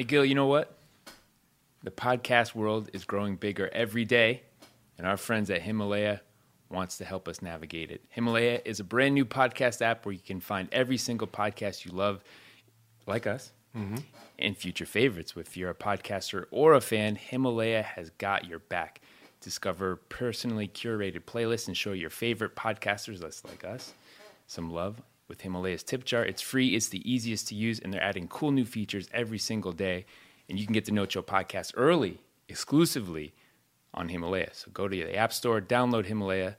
Hey, Gil, you know what? The podcast world is growing bigger every day, and our friends at Himalaya wants to help us navigate it. Himalaya is a brand new podcast app where you can find every single podcast you love, like us, mm-hmm. and future favorites. If you're a podcaster or a fan, Himalaya has got your back. Discover personally curated playlists and show your favorite podcasters, that's like us, some love with Himalaya's tip jar. It's free, it's the easiest to use, and they're adding cool new features every single day. And you can get the No Chill podcast early, exclusively on Himalaya. So go to the App Store, download Himalaya.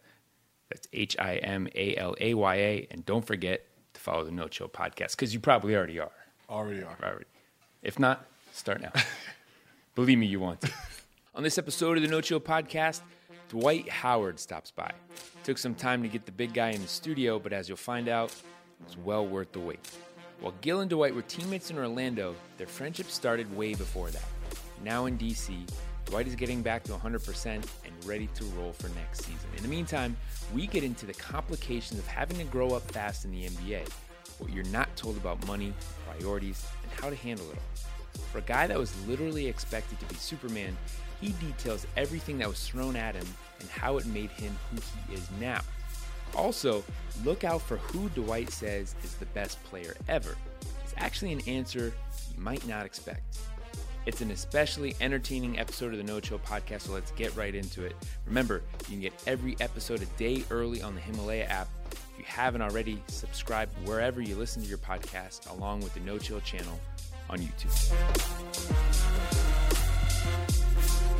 That's H I M A L A Y A. And don't forget to follow the No Chill podcast because you probably already are. Already are. Already. If not, start now. Believe me, you want to. On this episode of the No Chill podcast, Dwight Howard stops by. Took some time to get the big guy in the studio, but as you'll find out, it's well worth the wait. While Gil and Dwight were teammates in Orlando, their friendship started way before that. Now in DC, Dwight is getting back to 100% and ready to roll for next season. In the meantime, we get into the complications of having to grow up fast in the NBA, what you're not told about money, priorities, and how to handle it all. For a guy that was literally expected to be Superman, he details everything that was thrown at him and how it made him who he is now. Also, look out for who Dwight says is the best player ever. It's actually an answer you might not expect. It's an especially entertaining episode of the No Chill podcast, so let's get right into it. Remember, you can get every episode a day early on the Himalaya app. If you haven't already, subscribe wherever you listen to your podcast, along with the No Chill channel on YouTube.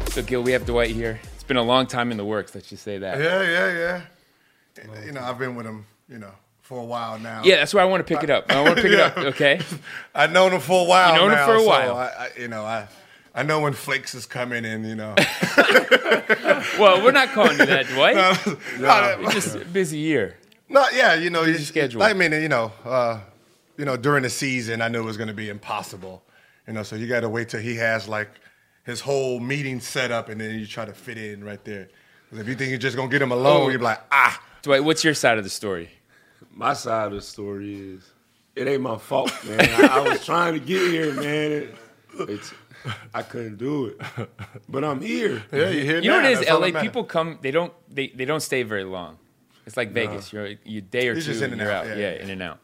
So, Gil, we have Dwight here. It's been a long time in the works, let's just say that. Yeah, yeah, yeah. You know, I've been with him, you know, for a while now. Yeah, that's why I want to pick it up. I want to pick it up, okay? I've known him for a while. You known him for a so while. I, I, you know, I, I know when Flakes is coming in. You know, Well, we're not calling you that, Dwight. no, It's just a busy year. no, yeah, you know, you, schedule. I mean, you know, uh, you know, during the season, I knew it was going to be impossible. You know, so you got to wait till he has like his whole meeting set up, and then you try to fit in right there. 'Cause if you think you're just gonna get him alone, Oh. you're like, ah, Dwight, what's your side of the story? My side of the story is it ain't my fault, man. I, I was trying to get here, man. It, it's I couldn't do it, but I'm here. yeah, you hear You know what it is? That's LA people come. They don't. They, they don't stay very long. It's like Vegas. You're you day or It's two. just in and you're out, out. yeah. Yeah, in and out.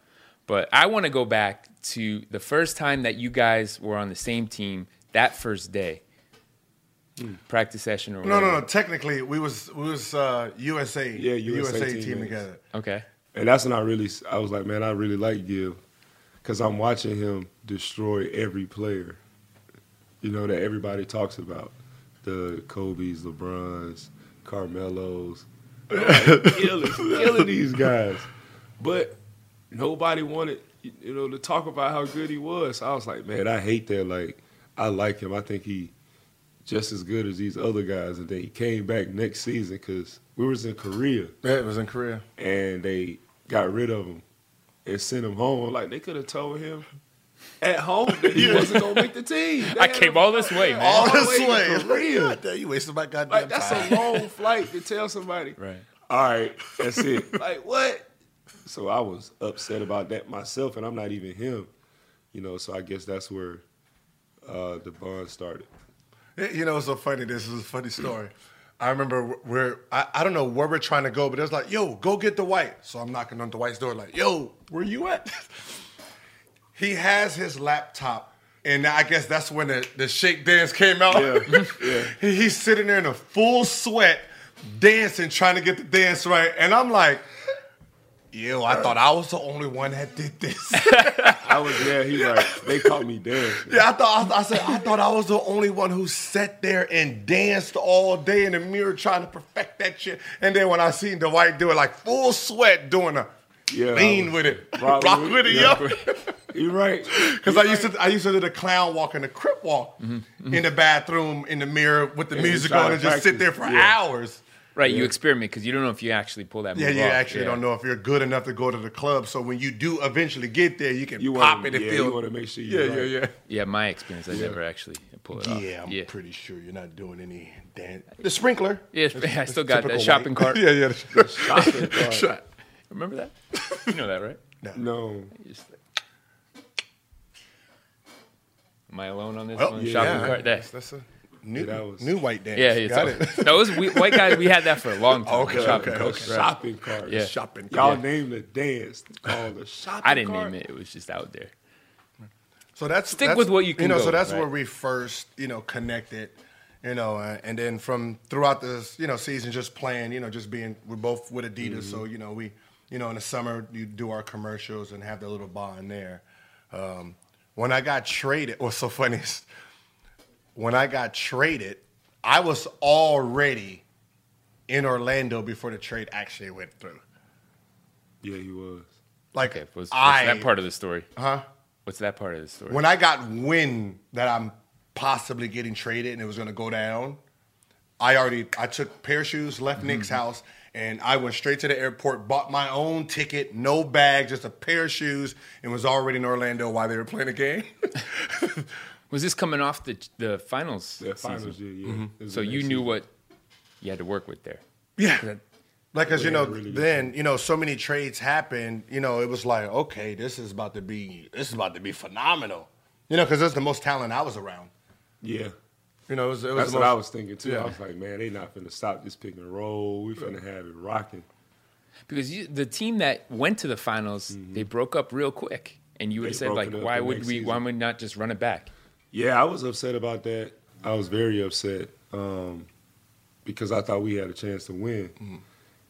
But I want to go back to the first time that you guys were on the same team. That first day, practice session or No, whatever. no, no. Technically, we was we was uh, USA, Yeah, the USA USA team teammates. together. Okay. And that's when I really, I was like, man, I really like Gil, because I'm watching him destroy every player. You know that everybody talks about, the Kobe's, LeBrons, Carmelos, killing, killing these guys. But nobody wanted, you know, to talk about how good he was. I was like, man, I hate that. Like, I like him. I think he just as good as these other guys. And then he came back next season because we was in Korea Yeah, it was in Korea. and they got rid of him and sent him home. Like they could have told him at home that he wasn't gonna make the team. They I came all this way, man. All all this way way. Korea. God you wasted my goddamn Like that's time. a long flight to tell somebody. Right. All right, that's it. like what? So I was upset about that myself, and I'm not even him. You know, so I guess that's where uh, the bond started. You know, it's so funny. This is a funny story. I remember where I, I don't know where we're trying to go, but it was like, yo, go get Dwight. So I'm knocking on Dwight's door, like, yo, where you at? he has his laptop, and I guess that's when the, the shake dance came out. Yeah, yeah. He- he's sitting there in a full sweat, dancing, trying to get the dance right, and I'm like, yo, I thought I was the only one that did this. I was there. He like they caught me dancing. Yeah, I thought I, I said I thought I was the only one who sat there and danced all day in the mirror trying to perfect that shit. And then when I seen Dwight do it like full sweat doing a Yeah, lean I with it, rock rock, with with it, it, yeah. yo. You right? Because I used to I used to do the clown walk and the crip walk Mm-hmm, in the bathroom in the mirror with the Yeah, music on to and just sit there for yeah. hours. Right. You experiment because you don't know if you actually pull that. Yeah, you off. actually Yeah. don't know if you're good enough to go to the club. So when you do eventually get there, you can You pop want it and yeah, feel. you want to make sure you yeah, right. yeah, yeah. Yeah, my experience, I never actually pull it off. Yeah, I'm yeah. pretty sure you're not doing any dance. The sprinkler. Yeah, I still got that Typical shopping white. cart. yeah, yeah. the- Shopping cart. Shot. Remember that? You know that, right? No, You just like- Am I alone on this Oh, one? yeah. Shopping yeah. cart. That's, that's a new, Yeah, that was- new white dance. yeah, it's got all- it. no, it was we, white guys. We had that for a long time. Okay, shopping okay, cart. okay. Right. Shopping cart. Yeah. Shopping. Y'all cart. named the dance called the shopping I didn't cart. name it. It was just out there. So that's Stick that's- with what you can You know, go so that's with, where we first, you know, connected. You know, uh, and then from throughout the you know, season, just playing, you know, just being, we're both with Adidas, so Mm-hmm. you know, we, you know, in the summer you do our commercials and have the little bond there. Um, when I got traded, what's so funny is when I got traded, I was already in Orlando before the trade actually went through. Yeah, he was. Like Okay, what's, what's I, that part of the story? huh? What's that part of the story? when I got wind that I'm possibly getting traded and it was going to go down, I already I took pair of shoes, left mm-hmm. Nick's house, and I went straight to the airport, bought my own ticket, no bag, just a pair of shoes, and was already in Orlando while they were playing the game. was this coming off the the finals? The finals, season? yeah, yeah. It was So you knew season. what you had to work with there. yeah. Like, cause you know, really then you know, so many trades happened. You know, it was like, okay, this is about to be, this is about to be phenomenal. You know, because that's the most talent I was around. Yeah. You know, it was, it was That's the what I was thinking too. Yeah. I was like, man, they not finna stop this pick and roll. We finna have it rocking. Because you, the team that went to the finals, they broke up real quick, and you would Mm-hmm. Have said like, why would next we? Why would we not just run it back? Yeah, I was upset about that. I was very upset um, because I thought we had a chance to win.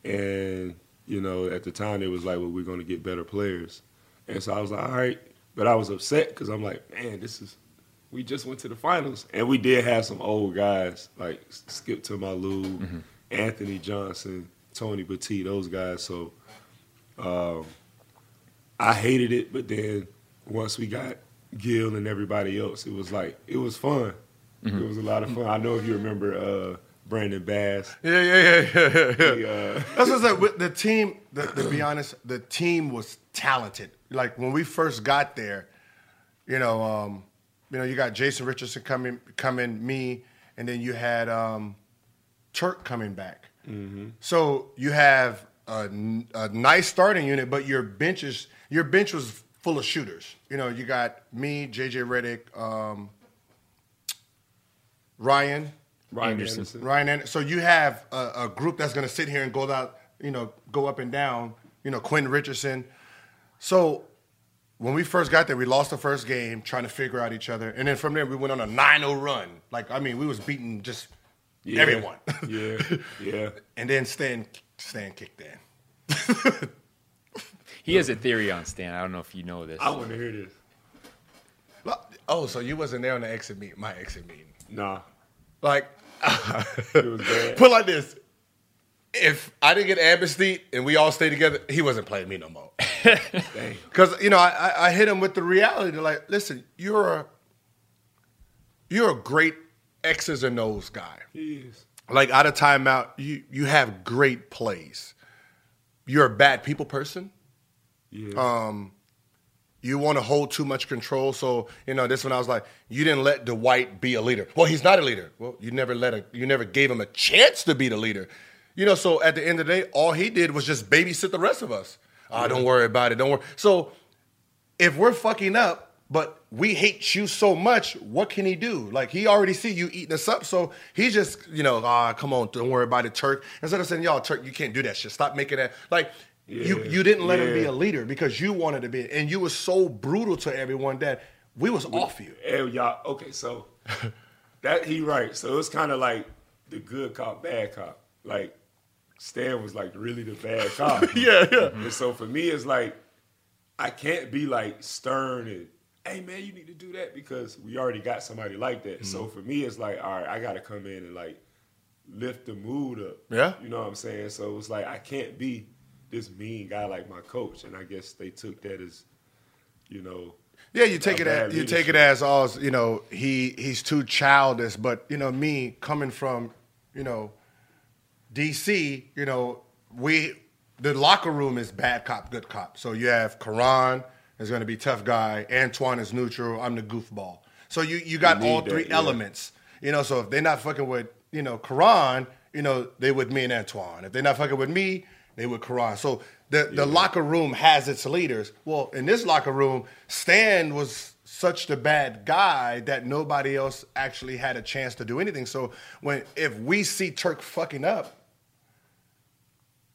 And, you know, at the time it was like, well, we're going to get better players. And so I was like, all right. But I was upset because I'm like, man, this is, we just went to the finals. And we did have some old guys like Skip to My Lou, Anthony Johnson, Tony Batiste, those guys. So um, I hated it. But then once we got Gil and everybody else, it was like, it was fun. It was a lot of fun. I know if you remember uh, Brandon Bass. Yeah, yeah, yeah, yeah, yeah. He, uh, That's what I said. With the team, the, to be honest, the team was talented. Like when we first got there, you know, um, you know, you got Jason Richardson coming, coming, me, and then you had um, Turk coming back. So you have a, n- a nice starting unit, but your bench is your bench was full of shooters. You know, you got me, JJ Redick, um, Ryan, Ryan Anderson. Anderson. Ryan, and so you have a, a group that's going to sit here and go out, you know, go up and down. You know, Quinn Richardson. So when we first got there, we lost the first game trying to figure out each other, and then from there we went on a 9-0 run. Like I mean, we was beating just Yeah. everyone. yeah, yeah. and then Stan Stan kicked in. He has a theory on Stan. I don't know if you know this. I want to hear this. Well, Oh, so you wasn't there on the exit meet, my exit meeting. Nah, Like, it was bad. put it like this: if I didn't get amnesty and we all stay together, he wasn't playing me no more. Dang. Because you know, I, I, I hit him with the reality. They're like, listen, you're a you're a great X's and O's guy. He is. Like out of timeout, you you have great plays. You're a bad people person. Yeah. Um, you want to hold too much control. So you know, this one I was like, you didn't let Dwight be a leader. Well, he's not a leader. Well, you never let a you never gave him a chance to be the leader. You know, so at the end of the day, all he did was just babysit the rest of us. Ah, don't worry about it. Don't worry. So if we're fucking up, but we hate you so much, what can he do? Like he already see you eating us up, so he just, you know, ah, come on, don't worry about it, Turk. Instead of saying, y'all, Turk, you can't do that shit. Stop making that. Like Yeah. you didn't let him be a leader because you wanted to be, and you were so brutal to everyone that we was off you. Hey, y'all. Okay, so that he right. So it's kind of like the good cop, bad cop. Like Stan was like really the bad cop. Yeah, yeah. And so for me, it's like I can't be like stern and hey man, you need to do that because we already got somebody like that. So Mm-hmm. for me, it's like all right, I got to come in and like lift the mood up. Yeah. you know what I'm saying. So it's like I can't be this mean guy like my coach, and I guess they took that as you know. Yeah, you take it as you take it as oh, all you know. He he's too childish, but you know me coming from you know DC. You know we the locker room is bad cop, good cop. So you have Caron is going to be tough guy. Antoine is neutral. I'm the goofball. So you you got You all that, three yeah. elements. You know, so if they're not fucking with you know Caron, you know they with me and Antoine. If they're not fucking with me, They would Caron. So the, the locker room has its leaders. Well, in this locker room, Stan was such the bad guy that nobody else actually had a chance to do anything. So when if we see Turk fucking up,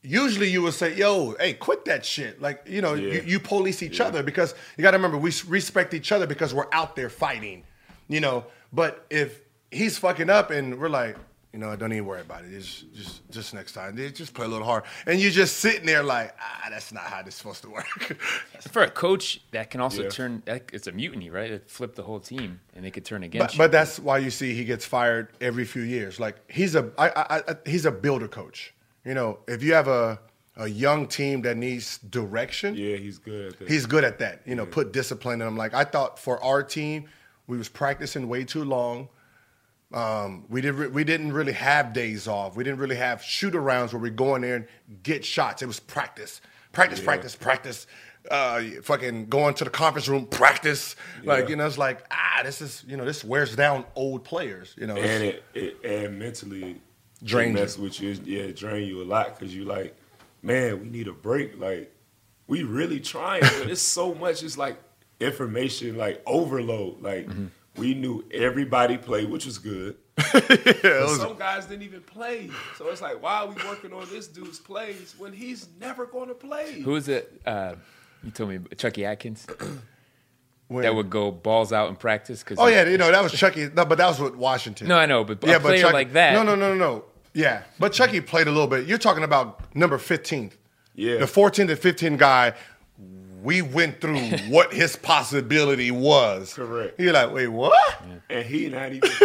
usually you would say, "Yo, hey, quit that shit." Like you know, Yeah. you, you police each other because you got to remember we respect each other because we're out there fighting. You know, but if he's fucking up and we're like, you know, don't even worry about it. Just just just next time, just play a little hard, and you're just sitting there like, ah, that's not how this is supposed to work. For a coach, that can also Yeah. turn. That, it's a mutiny, right? It flipped the whole team, and they could turn but, you. but that's why you see he gets fired every few years. Like he's a I, I, I, he's a builder coach. You know, if you have a a young team that needs direction, Yeah, he's good at that. He's good at that. You know, put discipline in them. Like I thought for our team, we was practicing way too long. Um, we did. Re- we didn't really have days off. We didn't really have shoot arounds where we go in there and get shots. It was practice, practice, practice, practice. Uh, fucking going to the conference room, practice. Like you know, it's like ah, this is you know, this wears down old players. You know, and it, it and mentally Drains mess with you. Yeah, drain you a lot because you like, man, we need a break. Like, we really trying, but it's so much. It's like information, like overload. Like, Mm-hmm. We knew everybody played, which was good. yeah, But was- some guys didn't even play, so it's like, why are we working on this dude's plays when he's never going to play? Who is it? Uh, you told me Chucky Atkins when- that would go balls out in practice. Cause Oh yeah, you know that was Chucky. No, but that was with Washington. No, I know, but a player Chucky- like that- No, no, no, no, no. Yeah, but Chucky played a little bit. You're talking about number 15th. Yeah. The 14 to 15 guy. We went through what his possibility was. Correct. You're like, wait, what? And he not even.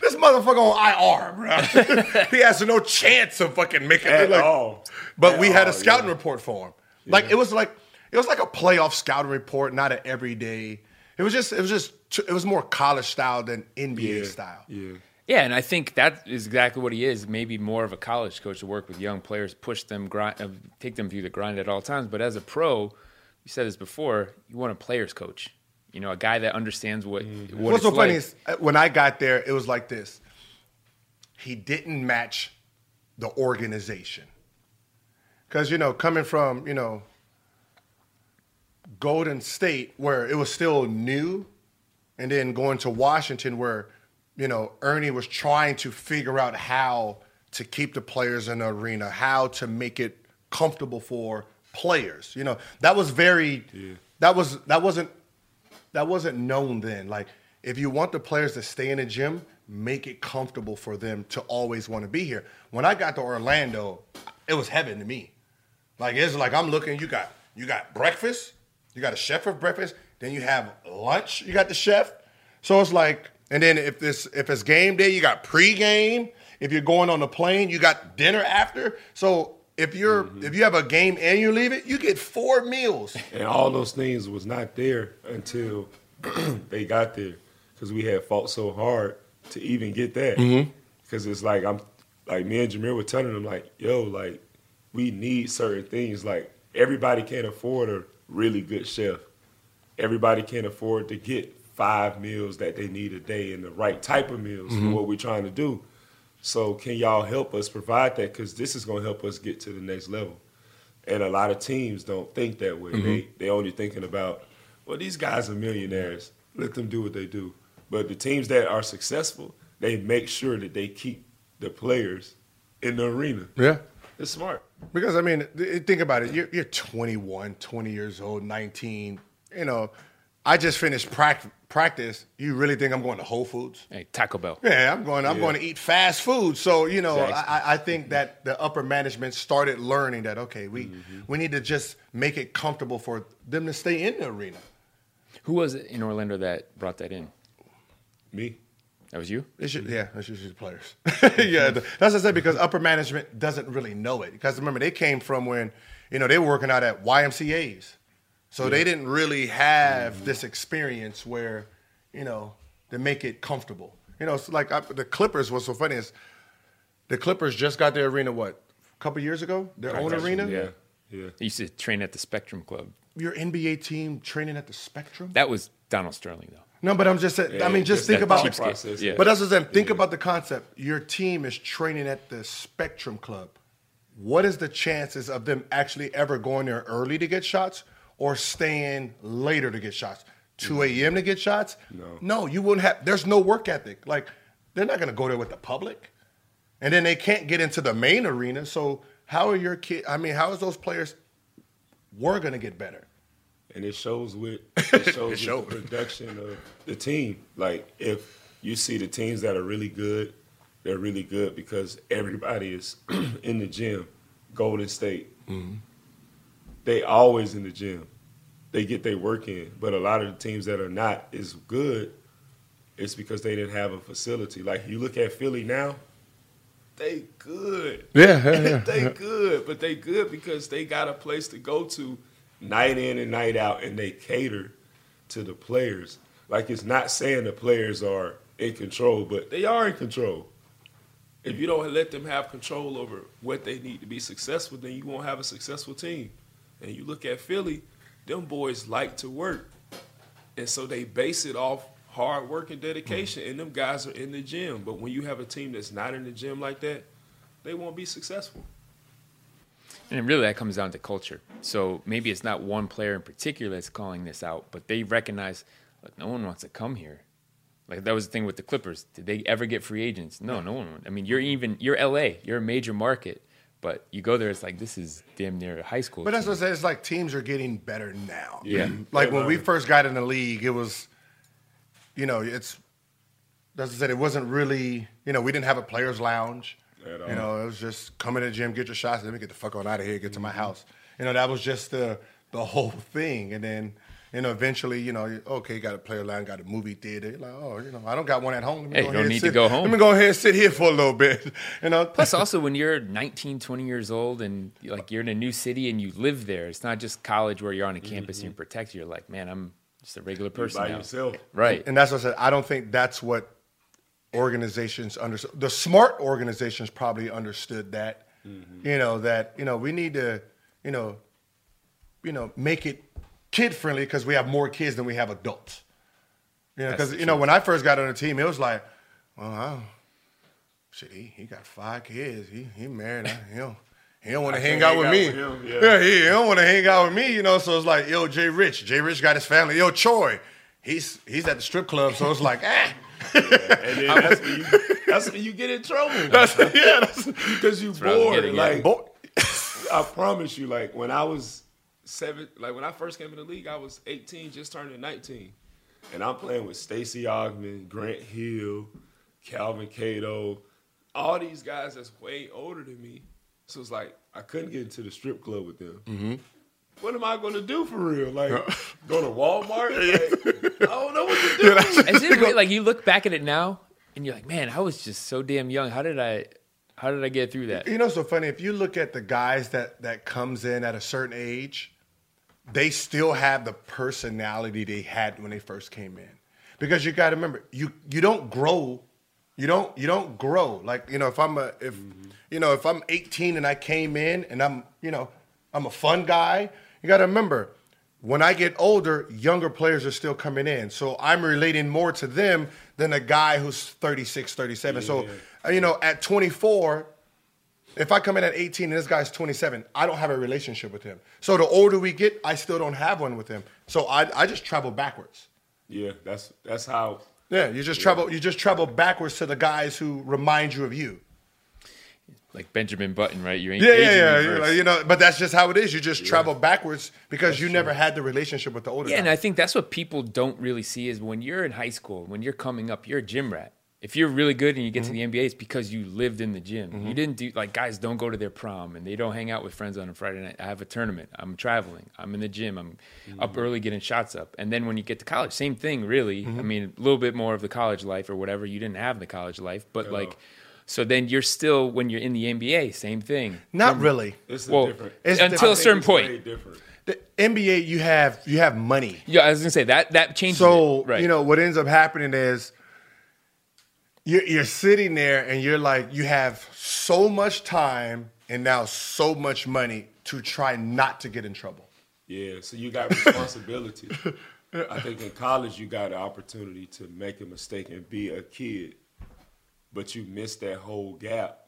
This motherfucker on IR, bro. he has no chance of fucking making At it. Like, all. But At we had a scouting yeah. report for him. Like it was like it was like a playoff scouting report, not an everyday. It was just it was just it was more college style than NBA Yeah, style. yeah. Yeah, and I think that is exactly what he is. Maybe more of a college coach to work with young players, push them, grind, uh, take them through the grind at all times. But as a pro, you said this before, you want a players coach. You know, a guy that understands what Mm-hmm. what What's it's so funny like. is uh, when I got there, it was like this. He didn't match the organization. Because, you know, coming from, you know, Golden State, where it was still new, and then going to Washington, where, you know, Ernie was trying to figure out how to keep the players in the arena, how to make it comfortable for players. You know, that was very, that was, that wasn't that wasn't known then. Like, if you want the players to stay in the gym, make it comfortable for them to always want to be here. When I got to Orlando, it was heaven to me. Like it's like I'm looking. You got you got breakfast. You got a chef for breakfast. Then you have lunch. You got the chef. So it's like, and then if this if it's game day, you got pregame. If you're going on the plane, you got dinner after. So if you're mm-hmm. if you have a game and you leave it, you get four meals. And all those things was not there until they got there because we had fought so hard to even get that. Mm-hmm. Because it's like I'm like me and Jameer were telling them like, yo, like we need certain things. Like everybody can't afford a really good chef. Everybody can't afford to get five meals that they need a day and the right type of meals for mm-hmm. what we're trying to do. So can y'all help us provide that? Because this is going to help us get to the next level. And a lot of teams don't think that way. Mm-hmm. They they only thinking about, well, these guys are millionaires. Let them do what they do. But the teams that are successful, they make sure that they keep the players in the arena. Yeah. It's smart. Because I mean, think about it. You're, you're 21, 20 years old, 19. You know, I just finished prac- practice. You really think I'm going to Whole Foods? Hey, Taco Bell. Yeah, I'm going. I'm Yeah. going to eat fast food. So you know, Exactly. I, I- I think that the upper management started learning that okay, we Mm-hmm. we need to just make it comfortable for them to stay in the arena. Who was it in Orlando that brought that in? Me. That was you. It should, yeah, that's usually the players. yeah, th- that's what I said because upper management doesn't really know it. Because remember, they came from when, you know, they were working out at YMCA's, so they didn't really have this experience where, you know, to make it comfortable. You know, it's like I, the Clippers. What's so funny is, the Clippers just got their arena what a couple years ago, their own Practice, arena. Yeah. Yeah. They used to train at the Spectrum Club. Your NBA team training at the Spectrum. That was Donald Sterling, though. No, but I'm just saying. I mean, just just think about thought process, yeah. But that's what I'm saying. Think about the concept. Your team is training at the Spectrum Club. what is the chances of them actually ever going there early to get shots or staying later to get shots? 2 a.m. to get shots? No. No, you wouldn't have. There's no work ethic. Like, they're not going to go there with the public. And then they can't get into the main arena. So, how are your kids? I mean, how is those players were going to get better? and it shows with it shows with showed. the production of the team. Like if you see the teams that are really good, they're really good because everybody is in the gym. Golden State, mm-hmm. They always in the gym. They get their work in, but a lot of the teams that are not as good, it's because they didn't have a facility. Like you look at Philly now, they good. Yeah, yeah, yeah. they good, but they good because they got a place to go to night in and night out, and they cater to the players. Like it's not saying the players are in control, but they are in control. If you don't let them have control over what they need to be successful, then you won't have a successful team. And you look at Philly, them boys like to work. And so they base it off hard work and dedication, and them guys are in the gym. But when you have a team that's not in the gym like that, they won't be successful. And really, that comes down to culture. So maybe it's not one player in particular that's calling this out, but they recognize like, no one wants to come here. Like that was the thing with the Clippers. Did they ever get free agents? No, no one. I mean, you're even you're LA. You're a major market, but you go there, it's like this is damn near high school. But that's team. what I said. It's like teams are getting better now. Yeah. Like when we first got in the league, it was, you know, it's, as I said, it wasn't really, you know, we didn't have a players' lounge. At all. You know, it was just come in the gym, get your shots, let me get the fuck on out of here, get to my house. You know, that was just the the whole thing. And then, you know, eventually, you know, okay, you got a player lounge, got a movie theater. You're like, oh, you know, I don't got one at home. Let me Hey, go you ahead don't and need to sit- go home. Let me go ahead and sit here for a little bit. You know, Plus, also when you're 19, 20 years old and like you're in a new city and you live there, it's not just college where you're on a mm-hmm. campus and you're protected. You're like, man, I'm just a regular person by now. yourself. Right. And that's what I said. I don't think that's what organizations understood. The smart organizations probably understood that. Mm-hmm. You know that you know we need to you know you know make it kid friendly because we have more kids than we have adults. You know, because you know when I first got on the team, it was like, well, I shit, he, he got five kids. He he married. I, he don't he don't want to hang can't out with hang me. with yeah. yeah. he, he don't want to hang out with me. You know, so it's like, yo, Jay Rich. Jay Rich got his family. Yo, Choi, He's he's at the strip club, so it's like, ah. And then that's when you that's when you get in trouble. yeah, that's, because you what I bored. Like boy. I promise you, like when I was seven, like when I first came in the league, I was 18, just turning 19, and I'm playing with Stacey Augmon, Grant Hill, Kelvin Cato, all these guys that's way older than me. So it's like I couldn't get into the strip club with them. Mm-hmm. What am I gonna do for real? Like go to Walmart? Like, I don't know what to do. Is it weird? Like you look back at it now and you're like, man, I was just so damn young. How did I, how did I get through that? You know, so funny. If you look at the guys that that comes in at a certain age, they still have the personality they had when they first came in. Because you got to remember, you you don't grow, you don't you don't grow. Like you know, if I'm a if you know if I'm 18 and I came in and I'm you know I'm a fun guy, you got to remember. When I get older, younger players are still coming in. So I'm relating more to them than a guy who's 36, 37. So, uh, you know, at 24, if I come in at 18 and this guy's 27, I don't have a relationship with him. So the older we get, I still don't have one with him. So I, I just travel backwards. Yeah, that's that's how. Yeah, you just travel you just travel backwards to the guys who remind you of you. Like Benjamin Button, right? You're Yeah, yeah, yeah. reverse. You know, but that's just how it is. You just travel backwards because you never had the relationship with the older Yeah, guy. and I think that's what people don't really see is when you're in high school, when you're coming up, you're a gym rat. If you're really good and you get to mm-hmm. the NBA, it's because you lived in the gym. You mm-hmm. didn't do like guys don't go to their prom and they don't hang out with friends on a Friday night. I have a tournament. I'm traveling. I'm in the gym. I'm up mm-hmm. early getting shots up. And then when you get to college, same thing, really. I mean, a little bit more of the college life or whatever. You didn't have the college life, but like, so then you're still when you're in the NBA, same thing. Not really. It's a Well, different. It's until I a think certain point. way different. The NBA, you have you have money. Yeah, I was gonna say that that changes. So it. right. you know what ends up happening is you're, you're sitting there and you're like you have so much time and now so much money to try not to get in trouble. Yeah, so you got responsibility. I think in college you got an opportunity to make a mistake and be a kid, but you missed that whole gap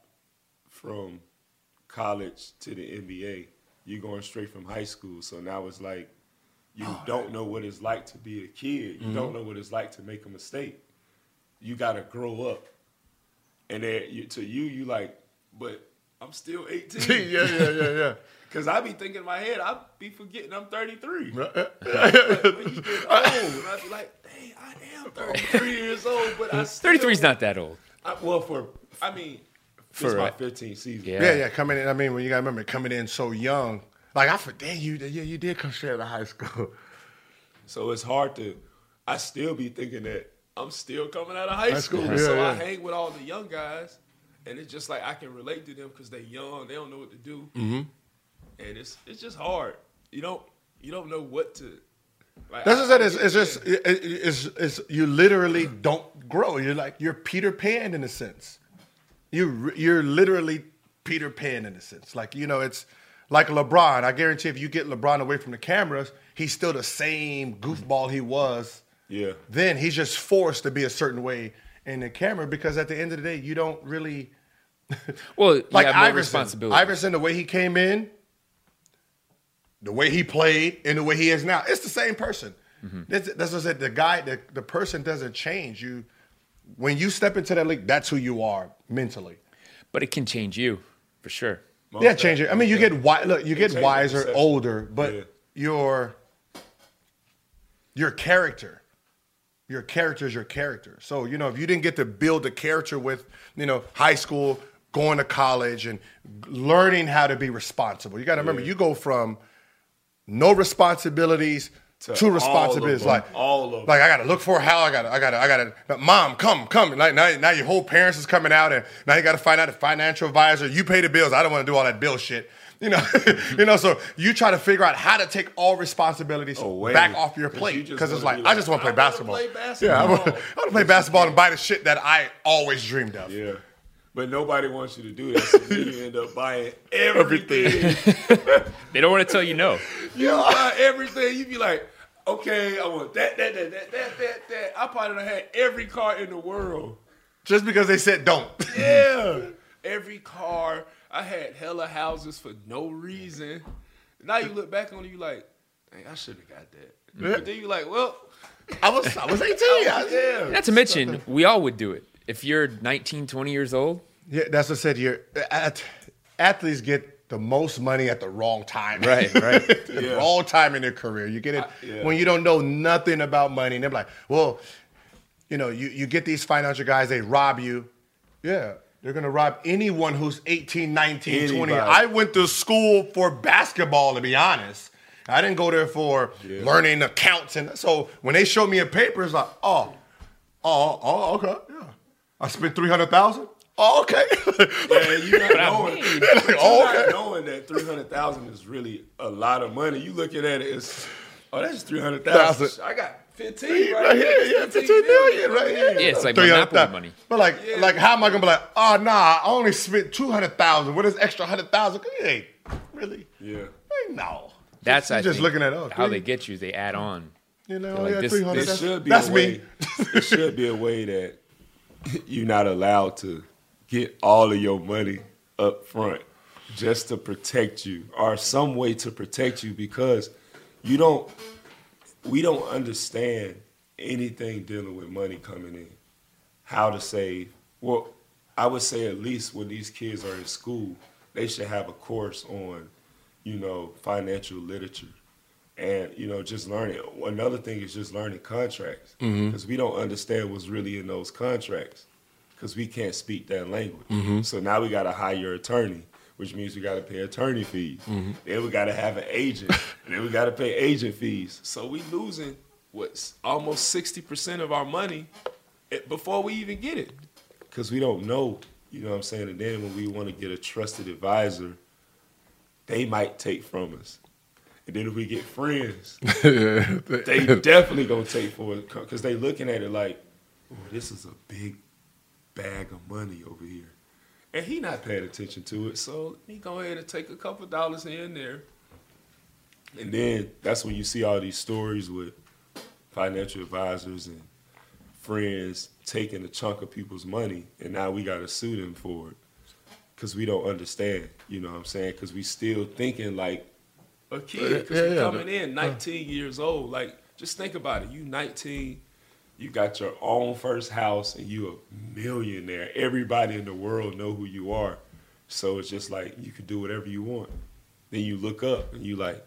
from college to the NBA. You're going straight from high school, so now it's like you oh, don't know what it's like to be a kid. You mm-hmm. don't know what it's like to make a mistake. You got to grow up, and then you, to you, you like, but I'm still 18. yeah, yeah, yeah, yeah. Cause I be thinking in my head, I be forgetting I'm 33. But when you get old, I be like, dang, I am 33 years old, but I still, 33 is not that old. I, well, for I mean, For, for my uh, 15 season. Yeah. Yeah, yeah, coming in. I mean, when you gotta remember coming in so young. Like I forget you. Yeah, you did come straight out of high school. So it's hard to. I still be thinking that I'm still coming out of high, High school. school, so yeah, I hang with all the young guys, and it's just like I can relate to them because they young. They don't know what to do, Mm-hmm. and it's it's just hard. You don't you don't know what to. Like, That's what I I said. It's, it's just it- it's, it's you literally don't grow. You're like you're Peter Pan in a sense. You you're literally Peter Pan in a sense. Like you know, it's like LeBron. I guarantee if you get LeBron away from the cameras, he's still the same goofball he was. Yeah. Then he's just forced to be a certain way in the camera because at the end of the day, you don't really Well, you like Iverson. responsibility. Iverson, the way he came in, the way he played, and the way he is now, it's the same person. Mm-hmm. That's, that's what I said. The guy, the, the person doesn't change. You, when you step into that league, that's who you are mentally. But it can change you for sure. Most yeah, change it. I mean, you get wi- look, you get wiser, older, but Yeah. your your character, your character is your character. So you know, if you didn't get to build a character with you know high school, going to college, and learning how to be responsible, you got to remember Yeah. you go from no responsibilities. All responsibilities, like All of them. like I gotta look for how I gotta, I gotta, I gotta. Mom, come, come. Like now, now your whole parents is coming out, and now you gotta find out the financial advisor. You pay the bills. I don't want to do all that bill shit. You know, you know. So you try to figure out how to take all responsibilities oh, Away. back off your plate because it's wanna like I just want to like, play basketball. Yeah, I want, basketball. I want to play basketball and buy the shit that I always dreamed of. Yeah. But nobody wants you to do that. So then you end up buying everything. They don't want to tell you no. you buy everything. You be like, okay, I want that, that, that, that, that, that, that. I probably done had every car in the world. Just because they said don't. Yeah. Every car. I had hella houses for no reason. Now you look back on it, you like, dang, I should have got that. But then you like, well, I was, I was 18. I was- yeah. Not to mention, we all would do it. If you're 19, 20 years old, Yeah, that's what I said. You're at, athletes get the most money at the wrong time. Right, right. the Yeah. wrong time in their career. You get it yeah. when you don't know nothing about money. And they're like, well, you know, you, you get these financial guys, they rob you. Yeah. They're going to rob anyone who's 18, 19, 20. I went to school for basketball, to be honest. I didn't go there for Yeah. learning accounts. And so when they showed me a paper, it's like, oh, oh, oh, okay. Yeah. I spent 300000 Oh, okay. Yeah, you not I knowing, made. you Like, oh, not knowing that three hundred thousand is really a lot of money. You looking at it as, oh, that's three hundred thousand. Thousand. I got fifteen right, right here, yeah, 15 million right here. Yeah, it's like 300,000. Monopoly money. But like, Yeah. like, how am I gonna be like, oh nah, I only spent two hundred thousand. What is extra hundred thousand? Hey, really? Yeah, Hey, no. that's You're I just think, looking at us. how Three- they get you. They add on. You know, like, yeah, this- three hundred. it this should be. That's a me. way, it should be a way that you're not allowed to get all of your money up front just to protect you, or some way to protect you because you don't. We don't understand anything dealing with money coming in, how to save. Well, I would say at least when these kids are in school, they should have a course on, you know, financial literature and you know just learning. Another thing is just learning contracts. Mm-hmm. Because we don't understand what's really in those contracts because we can't speak that language. Mm-hmm. So now we got to hire an attorney which means we got to pay attorney fees. Mm-hmm. Then we got to have an agent. And then we got to pay agent fees. So we losing what's almost 60% of our money eh, before we even get it. Because we don't know you know what i'm saying? And then when we want to get a trusted advisor they might take from us and then if we get friends, they definitely gonna take for it because they looking at it like, oh, this is a big bag of money over here, and he not paying attention to it. So let me go ahead and take a couple dollars here and there, and then that's when you see all these stories with financial advisors and friends taking a chunk of people's money, and now we got to sue them for it because we don't understand. You know what I'm saying? Because we still thinking like a kid. Because Yeah, you yeah, coming in uh. 19 years old. Like, just think about it. You 19, you got your own first house, and you a millionaire. Everybody in the world know who you are. So it's just like you can do whatever you want. Then you look up and you like,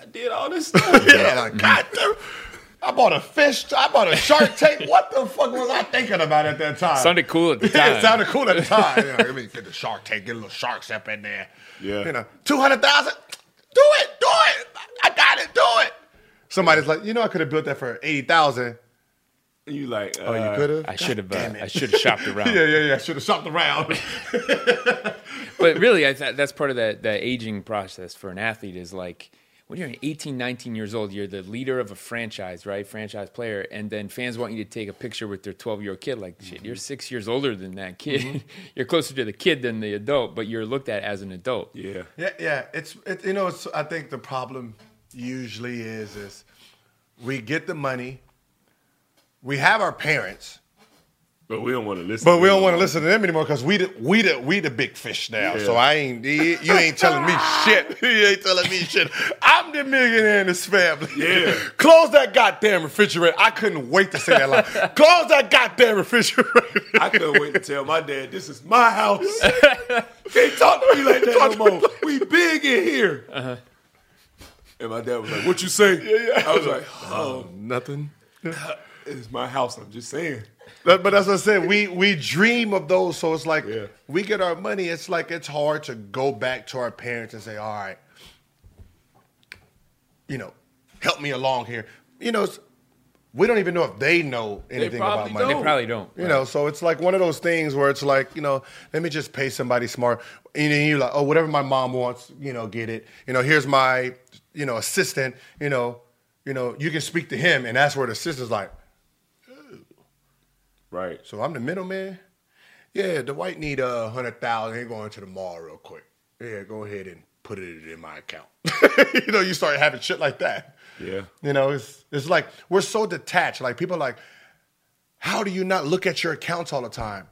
I did all this stuff. Yeah, like, God damn. I bought a fish. I bought a shark tank. What the fuck was I thinking about at that time? Sounded cool at the Yeah, time. it sounded cool at the time. You know, let me get the shark tank, get a little sharks up in there. Yeah. You know, 200,000? Do it, do it. I got it, do it. Somebody's like, you know, I could have built that for 80,000. And you like, Oh, you uh, could have? I should have. Uh, I should have shopped around. Yeah, yeah, yeah. I should have shopped around. But really, I th- that's part of the, the aging process for an athlete is like when you're 18, 19 years old, you're the leader of a franchise, right? Franchise player. And then fans want you to take a picture with their 12 year old kid. Like, shit, mm-hmm. you're six years older than that kid. Mm-hmm. you're closer to the kid than the adult, but you're looked at as an adult. yeah. Yeah, yeah. It's it, you know. It's, I think the problem usually is is we get the money, we have our parents, But we don't want to listen. but we don't want to listen to them anymore because we the, we the we the big fish now. Yeah. So I ain't you ain't telling me shit. You ain't telling me shit. I'm the millionaire in this family. Yeah. Close that goddamn refrigerator. I couldn't wait to say that line. Close that goddamn refrigerator. I couldn't wait to tell my dad, this is my house. Can't talk to me like that no more. We big in here. Uh-huh. And my dad was like, what you say? Yeah, yeah. I was like, oh, Nothing. it's my house. I'm just saying. But, but as I said, we we dream of those. So it's like Yeah. we get our money. It's like it's hard to go back to our parents and say, "All right, you know, help me along here." You know, we don't even know if they know anything about money. They don't. probably don't. You know, so it's like one of those things where it's like, you know, let me just pay somebody smart. And then you're like, oh, whatever my mom wants, you know, get it. You know, here's my, you know, assistant. You know, you know, you can speak to him, and that's where the assistant's like. Right. So I'm the middleman. Yeah, Dwight need a hundred thousand. He going to the mall real quick. Yeah, go ahead and put it in my account. you know, you start having shit like that. Yeah. You know, it's it's like we're so detached. Like people are like, how do you not look at your accounts all the time?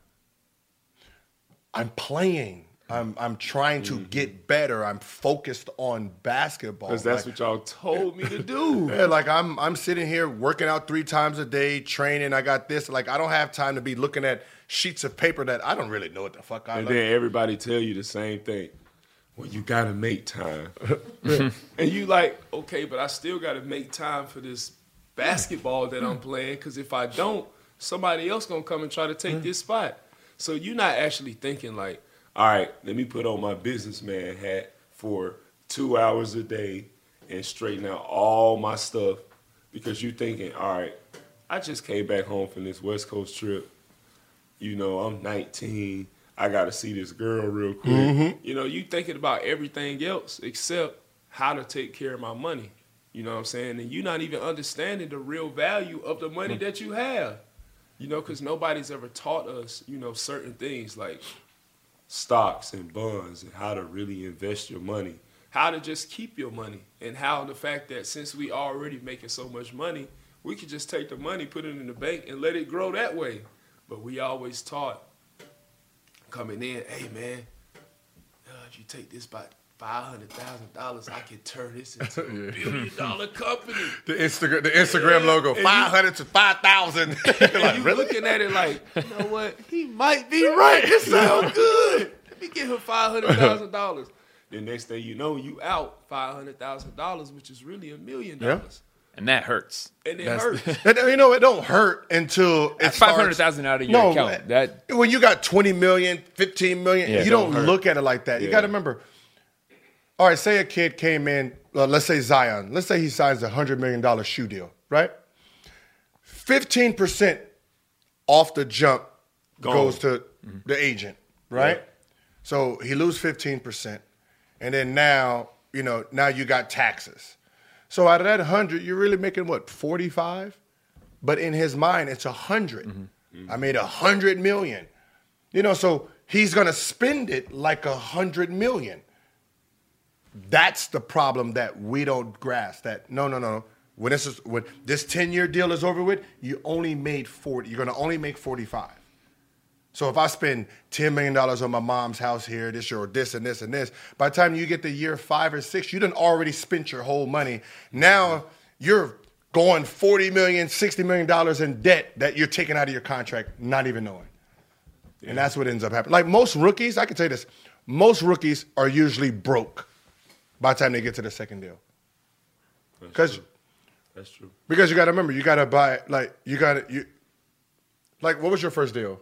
I'm playing. I'm I'm trying to mm-hmm. get better. I'm focused on basketball. Because that's Like- what y'all told me to do. yeah, like I'm I'm sitting here working out three times a day, training. I got this. Like I don't have time to be looking at sheets of paper that I don't really know what the fuck I And look. then everybody tell you the same thing. Well, you gotta make time. and you like, okay, but I still gotta make time for this basketball that I'm playing. Cause if I don't, somebody else gonna come and try to take this spot. So you're not actually thinking like, all right, let me put on my businessman hat for two hours a day and straighten out all my stuff. Because you're thinking, all right, I just came back home from this West Coast trip you know, I'm 19. I got to see this girl real quick. Mm-hmm. You know, you thinking about everything else except how to take care of my money. You know what I'm saying? And you're not even understanding the real value of the money mm. that you have. You know, because nobody's ever taught us, you know, certain things like stocks and bonds and how to really invest your money, how to just keep your money, and how the fact that since we already making so much money, we could just take the money, put it in the bank, and let it grow that way. But we always taught coming in, hey man, uh, if you take this by five hundred thousand dollars, I can turn this into a billion dollar company. the Instagram the Instagram logo and you- five hundred to five thousand. Like you really? looking at it like, you know what? He might be right. It sounds good. Let me get him five hundred thousand dollars. The next thing you know, you out five hundred thousand dollars, which is really a million dollars, And that hurts. and it That's- hurts. And, you know, it don't hurt until it's five hundred thousand out of your No, account. That when you got 20 million, 15 million, Yeah, you don't don't, look at it like that. You got to remember. All right, say a kid came in, uh, let's say Zion. Let's say he signs a $100 million shoe deal, right? 15% off the jump goes to the agent, right? Yeah. So he loses 15%. And then now, you know, now you got taxes. So out of that 100, you're really making what, 45? But in his mind, it's 100. I made 100 million. You know, so he's going to spend it like 100 million. That's the problem that we don't grasp. That no, no, no. When this is when this 10 year deal is over with, you only made 40. You're going to only make 45. So if I spend ten million dollars on my mom's house here, this year, or this and this and this, by the time you get to year five or six, you done already spent your whole money. Now you're going 40 million, 60 million dollars in debt that you're taking out of your contract, not even knowing. And that's what ends up happening. Like most rookies, I can tell you this: most rookies are usually broke by the time they get to the second deal. Because. That's true. because you got to remember, you got to buy like you got to you. Like, what was your first deal?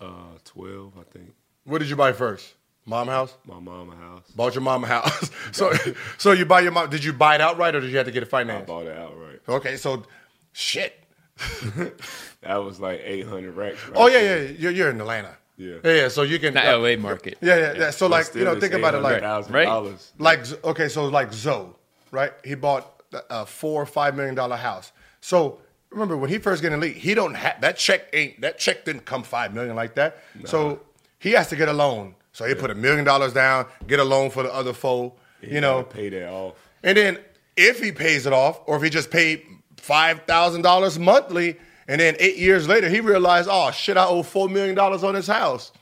Uh, twelve, I think. What did you buy first? Mom house. My mama house. Bought your mom a house. so, so you buy your mom. Did you buy it outright or did you have to get it finance? I bought it outright. Okay, so shit. That was like eight hundred racks. right Oh yeah, yeah. You're, you're in Atlanta. Yeah. yeah. yeah, So you can. Not LA market. Yeah, yeah, yeah. So But like, you know, think about it like, Right. like okay, so like Zoe, right? He bought a four or five million dollar house. So remember when he first get in the league, he don't have that check ain't that check didn't come five million like that. So he has to get a loan. So he put a million dollars down, get a loan for the other four, He you know, pay that off. and then if he pays it off, or if he just paid five thousand dollars monthly, and then eight years later he realized, oh shit, I owe four million dollars on this house.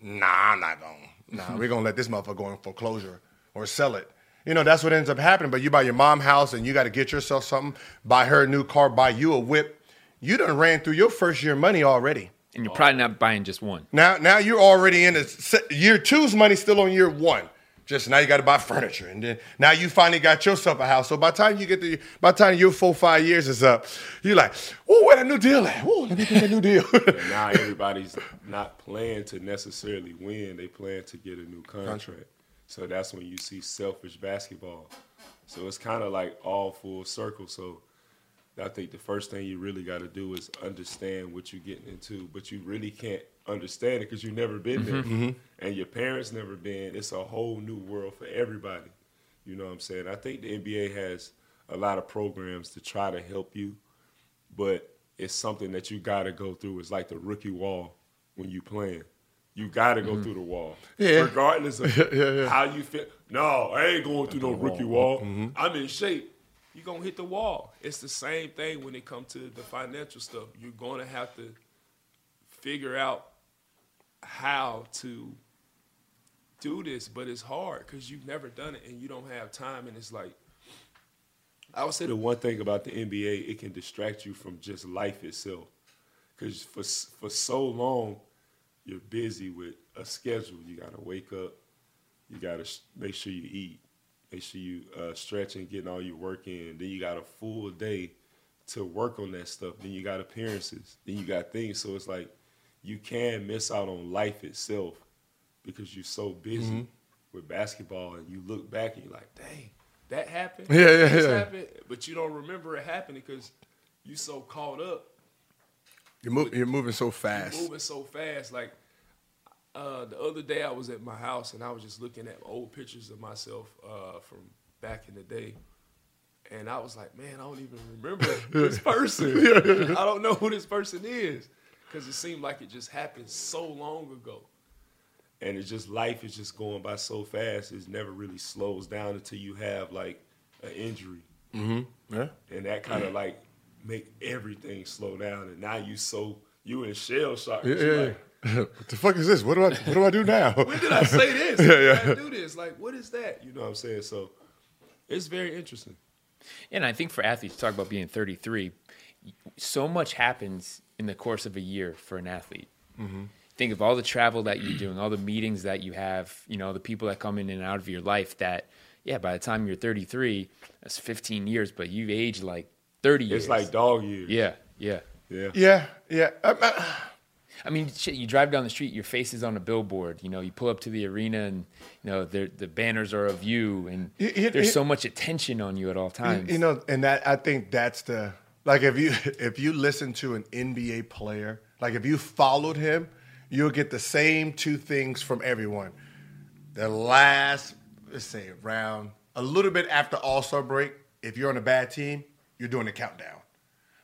Nah, I'm not going. Nah, we're gonna let this motherfucker go in foreclosure or sell it. You know, that's what ends up happening. But you buy your mom house and you got to get yourself something, buy her a new car, buy you a whip. You done ran through your first year money already. And you're probably not buying just one. Now, now you're already in se- year two's money still on year one. Just now you got to buy furniture, and then now you finally got yourself a house. So by the time you get to, by the time your four five years is up, you're like, oh, where that new deal at? Oh, let me get that new deal. Now everybody's not playing to necessarily win; they plan to get a new contract. So that's when you see selfish basketball. So it's kind of like all full circle. So I think the first thing you really got to do is understand what you're getting into, but you really can't understand it because you've never been there, and your parents never been. It's a whole new world for everybody. You know what I'm saying? I think the NBA has a lot of programs to try to help you, but it's something that you got to go through. It's like the rookie wall when you playing. You got to go through the wall, Yeah. regardless of how you feel. No, I ain't going through no rookie wall. I'm in shape. You're gonna hit the wall. It's the same thing when it comes to the financial stuff. You're gonna have to figure out how to do this, but it's hard because you've never done it and you don't have time. And it's like, I would say the one thing about the NBA, it can distract you from just life itself. Because for for so long, you're busy with a schedule. You gotta wake up. You gotta sh- make sure you eat. Make sure you uh, stretch and getting all your work in. Then you got a full day to work on that stuff. Then you got appearances. Then you got things. So it's like you can miss out on life itself because you're so busy Mm-hmm. with basketball and you look back and you're like, dang, that happened. Yeah, yeah, This yeah. happened. But you don't remember it happening because you're so caught up you're, move, you're moving so fast. You're moving so fast. Like uh, the other day, I was at my house and I was just looking at old pictures of myself uh, from back in the day, and I was like, man, I don't even remember this person. I don't know who this person is because it seemed like it just happened so long ago. And it's just life is just going by so fast. It never really slows down until you have like an injury Yeah. and that kind of like make everything slow down. And now you so you in shell shock. Yeah, yeah. like, what the fuck is this? What do I what do I do now? when did I say this? When did I do this? Like, what is that? You know what I'm saying? So it's very interesting. And I think for athletes, talk about being 33, so much happens in the course of a year for an athlete. Think of all the travel that you're doing, all the meetings that you have, you know, the people that come in and out of your life that, yeah, by the time you're 33, that's 15 years, but you've aged like 30 years. It's like dog years. yeah, yeah. Yeah. yeah, yeah. Uh, uh, I mean, shit, you drive down the street, your face is on a billboard. You know, you pull up to the arena and, you know, the banners are of you and You- you- there's you- so much attention on you at all times. You know, and that I think that's the like if you if you listen to an NBA player, like if you followed him, you'll get the same two things from everyone. The last, let's say, round, a little bit after All Star break, if you're on a bad team, you're doing the countdown.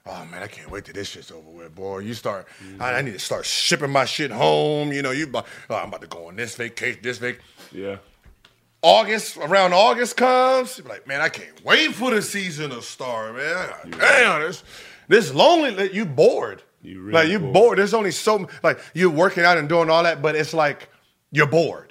Oh man, I can't wait till this shit's over with, boy. You start, I, I mm-hmm. need to start shipping my shit home. You know, you, oh, I'm about to go on this vacation, this vacation. Yeah. August, around August comes, like, man, I can't wait for the season to start, man. Damn, this, this lonely, you bored. You really like you bored. There's only so like you're working out and doing all that, but it's like you're bored.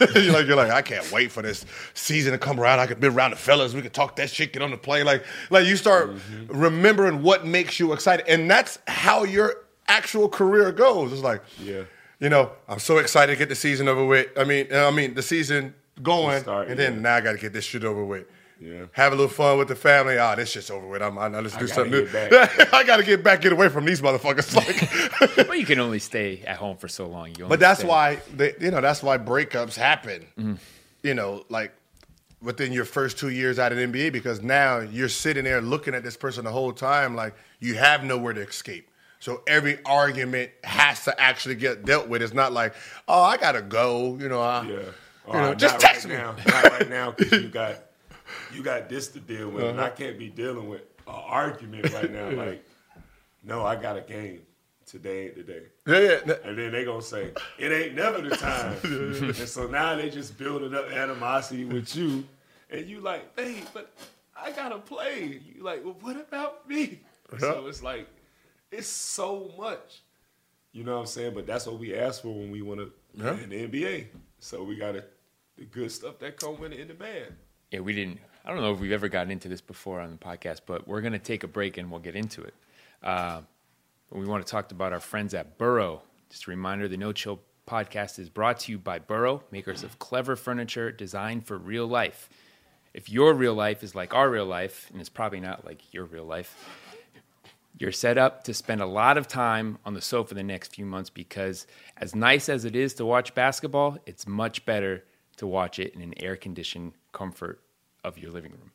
you're like you're like I can't wait for this season to come around. I could be around the fellas. We could talk that shit, get on the plane. Like like you start Mm-hmm. remembering what makes you excited, and that's how your actual career goes. It's like Yeah. you know I'm so excited to get the season over with. I mean I mean the season going, Start, and then yeah. now I got to get this shit over with. Yeah. Have a little fun with the family. Ah, this shit's over with. I'm, I'm let's do gotta something new. get back. I got to get back, get away from these motherfuckers. Like, But you can only stay at home for so long. You only but that's stay- why they, you know that's why breakups happen. Mm-hmm. You know, like within your first two years out of the NBA, because now you're sitting there looking at this person the whole time, like you have nowhere to escape. So every argument has to actually get dealt with. It's not like, oh, I gotta go. You know, I, Yeah. You know, Uh, just text right me. now. Not right now because you got you got this to deal with, and I Uh-huh. can't be dealing with an argument right now. Like, no, I got a game. Today ain't the day. yeah, yeah. And then they gonna say it ain't never the time. and so now they just building up animosity with you, and you like, hey, but I gotta play. You like, well, what about me? So it's like, it's so much. You know what I'm saying? But that's what we ask for when we want to Yeah. in the NBA. So we got to the good stuff that come with it in the band. Yeah, we didn't. I don't know if we've ever gotten into this before on the podcast, but we're going to take a break and we'll get into it. Uh, we want to talk about our friends at Burrow. Just a reminder the No Chill podcast is brought to you by Burrow, makers of clever furniture designed for real life. If your real life is like our real life, and it's probably not like your real life, you're set up to spend a lot of time on the sofa the next few months because, as nice as it is to watch basketball, it's much better to watch it in an air conditioned comfort of your living room.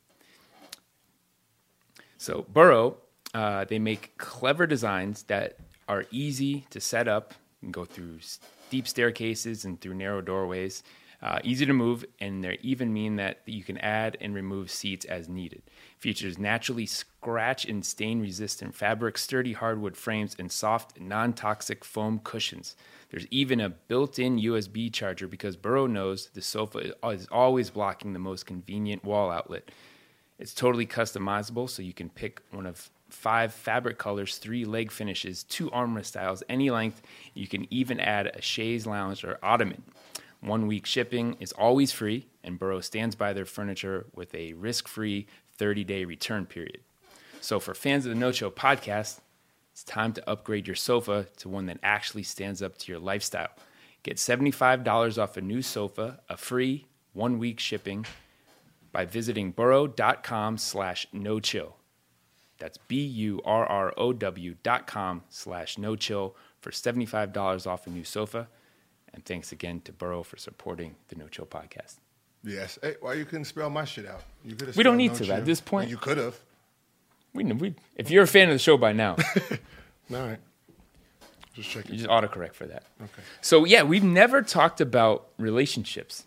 So, Burrow, uh, they make clever designs that are easy to set up and go through steep staircases and through narrow doorways, uh, easy to move, and they even mean that you can add and remove seats as needed. Features naturally scratch and stain resistant fabric, sturdy hardwood frames, and soft, non toxic foam cushions. There's even a built in USB charger because Burrow knows the sofa is always blocking the most convenient wall outlet. It's totally customizable, so you can pick one of five fabric colors, three leg finishes, two armrest styles, any length. You can even add a chaise lounge or ottoman. One week shipping is always free, and Burrow stands by their furniture with a risk free 30 day return period. So, for fans of the No Show podcast, it's time to upgrade your sofa to one that actually stands up to your lifestyle. Get $75 off a new sofa, a free one week shipping by visiting burrow.com slash no chill. That's B U R R O W dot com slash no chill for $75 off a new sofa. And thanks again to Burrow for supporting the No Chill podcast. Yes. Hey, why you couldn't spell my shit out? You could. We don't need to at this point. You could have. We, we, if you're a fan of the show by now, All right. Just checking. you just autocorrect for that. Okay. So, yeah, we've never talked about relationships.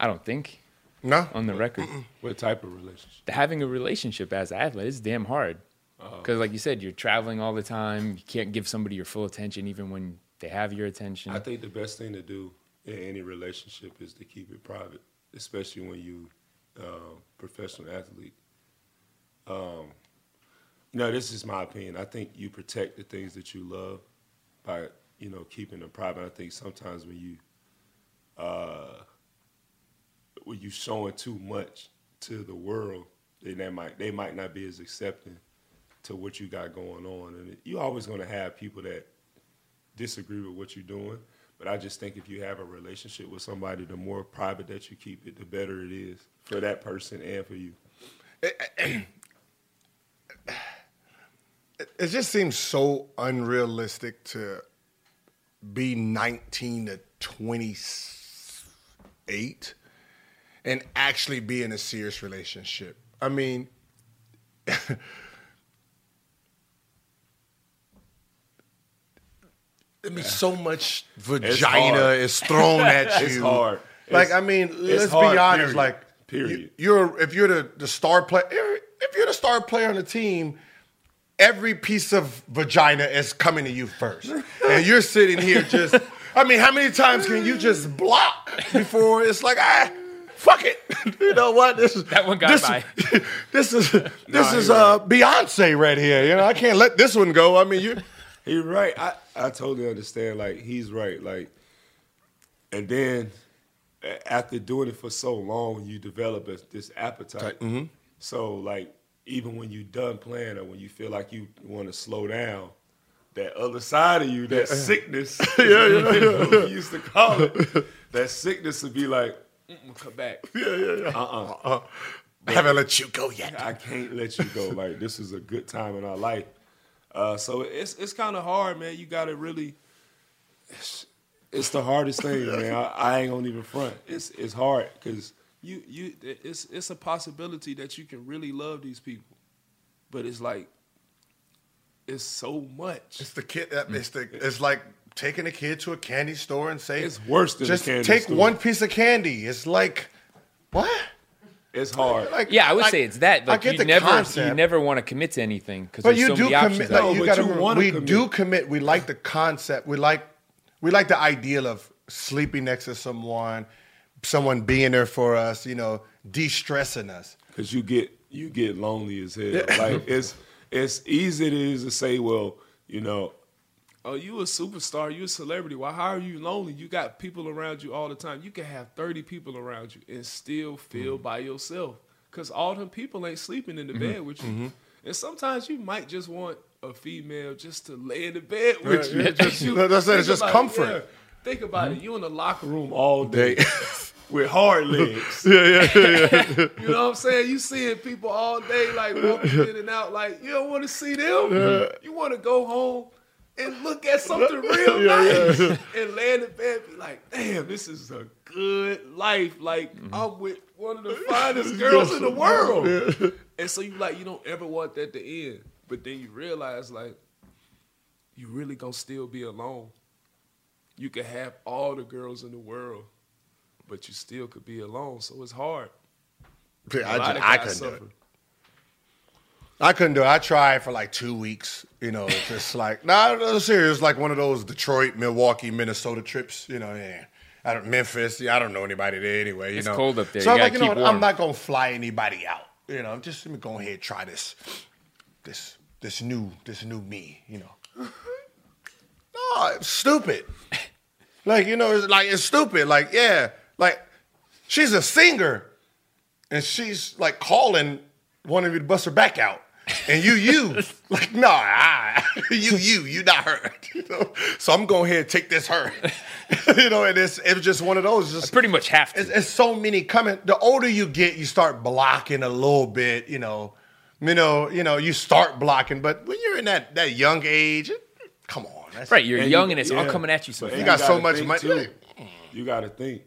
I don't think No. on the record. What type of relationship? having a relationship as an athlete is damn hard oh. because like you said you're traveling all the time you can't give somebody your full attention even when they have your attention I think the best thing to do in any relationship is to keep it private, especially when you um, professional athlete. Um, no, this is my opinion. I think you protect the things that you love by you know keeping them private. I think sometimes when you uh, when you showing too much to the world, then they might they might not be as accepting to what you got going on, and you always going to have people that disagree with what you're doing. But I just think if you have a relationship with somebody, the more private that you keep it, the better it is for that person and for you. It just seems so unrealistic to be 19 to 28 and actually be in a serious relationship. I mean, I mean, so much vagina is thrown at you. It's hard. Like It's- I mean, let's hard, be honest. period. Like, Period. You, are if you're the, the star player, if you're the star player on the team, every piece of vagina is coming to you first, and you're sitting here just. I mean, how many times can you just block before it's like ah, fuck it. you know what? This is That one got this, by. This is this is uh, Beyonce right here. You know, I can't let this one go. I mean, you. He's right. I, I totally understand. Like he's right. Like, and then after doing it for so long, you develop a, this appetite. mm-hmm. So like, even when you done playing or when you feel like you want to slow down, that other side of you, that sickness, yeah, yeah, yeah, we used to call it, that sickness would be like, mm, come back. Yeah, yeah, yeah. Uh-uh. Uh, I haven't let you go yet. I can't let you go. Like this is a good time in our life. Uh, so it's it's kind of hard, man. You got to really. It's, it's the hardest thing, man. I, I ain't gonna even front. It's it's hard because you you it's it's a possibility that you can really love these people, but it's like it's so much. It's the kid. uh, It's the. It's like taking a kid to a candy store and say, It's worse than just take store." one piece of candy." It's like, what? It's hard. Like, Yeah, I would like, say it's that. I Like get you the never, concept. you never want to commit to anything because But there's you so do many options. commit. out Like, No, you but gotta you remember, wanna we commit. do commit. We like the concept. We like. We like the ideal of sleeping next to someone, someone being there for us. You know, de-stressing us. because you get you get lonely as hell. Like it's it's easy it is to say, well, you know, oh, you a superstar, you a celebrity. Why how are you lonely? You got people around you all the time. You can have thirty people around you and still feel Mm-hmm. by yourself because all them people ain't sleeping in the bed with you. Mm-hmm. And sometimes you might just want a female just to lay in the bed with Yeah, you. yeah, just- You- that's it, it's just about it, comfort. yeah. Think about it. You in the locker room all day with hard legs. Yeah, yeah, yeah. You know what I'm saying? You seeing people all day like walking in and out. Like you don't want to see them. You want to go home and look at something real nice and land in bed. And be like, damn, this is a good life. Like mm-hmm. I'm with one of the finest girls in the world. And so you like you don't ever want that to end. But then you realize like you really gonna still be alone. You can have all the girls in the world, but you still could be alone. So it's hard. Yeah, I, just, I couldn't do it. I couldn't do it. I tried for like two weeks. You know, just like no, nah, serious. Like one of those Detroit, Milwaukee, Minnesota trips. You know, yeah. I don't Memphis. Yeah, I don't know anybody there anyway. You It's know, cold up there. So You I'm like, you know what? I'm not gonna fly anybody out. You know, I'm just let me go ahead and try this, this, this new, this new me. You know, no, it's stupid. Like you know, it's like it's stupid. Like yeah, like she's a singer, and she's like calling wanting me to bust her back out. And you, you, like, nah, I, you, you, you not her. You know? So I'm going ahead and take this her. you know, and it's it was just one of those. Just Pretty much have to. it's, it's so many coming. The older you get, you start blocking a little bit. You know, you know, you know, you start blocking. But when you're in that that young age, come on, that's, right, you're And young you- and it's all yeah. coming at you so you, fast. got so much money. too. You got to think.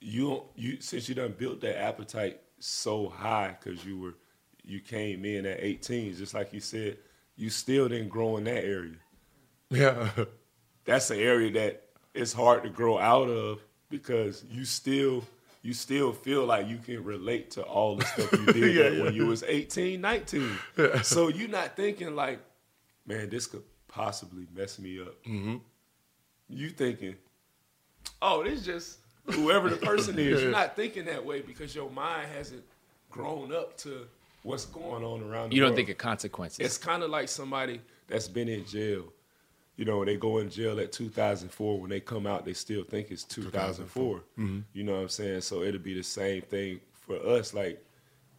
You don't- you since you done built that appetite so high because you were you came in at 18, just like you said, you still didn't grow in that area. Yeah, That's an area that it's hard to grow out of because you still you still feel like you can relate to all the stuff you did Yeah, yeah. when you was 18, 19. So you're not thinking like, man, this could possibly mess me up. Mm-hmm. You thinking, oh, this just whoever the person is. You're not thinking that way because your mind hasn't grown up to what's going on around. The You don't world. think of consequences. It's kind of like somebody that's been in jail. You know, they go in jail at 2004. When they come out, they still think it's 2004. You know what I'm saying? So it'll be the same thing for us. Like,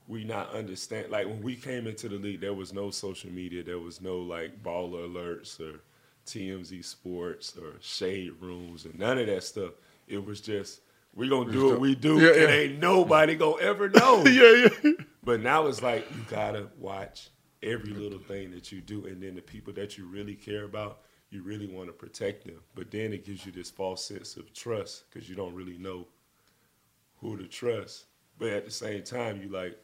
we not understand. Like, when we came into the league, there was no social media. There was no, like, baller alerts or TMZ sports or shade rooms and none of that stuff. It was just, we to do what we do, Yeah, and yeah. ain't nobody to ever know. yeah, yeah. But now it's like you gotta watch every little thing that you do, and then the people that you really care about, you really want to protect them. But then it gives you this false sense of trust because you don't really know who to trust. But at the same time, you like,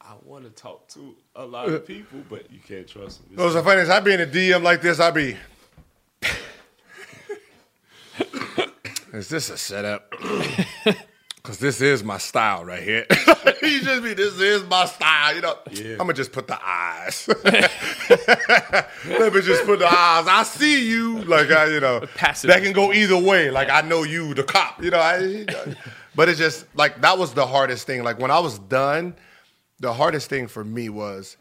I want to talk to a lot of people, but you can't trust them. What's so funny I be in a DM like this, I be. Is this a setup? Because this is my style right here. you just be, this is my style, you know. Yeah. I'm gonna just put the eyes. Let me just put the eyes. I see you, like I, you know. Passive. That can go either way. Like I know you, the cop. You know, I, But it's just like that was the hardest thing. Like when I was done, the hardest thing for me was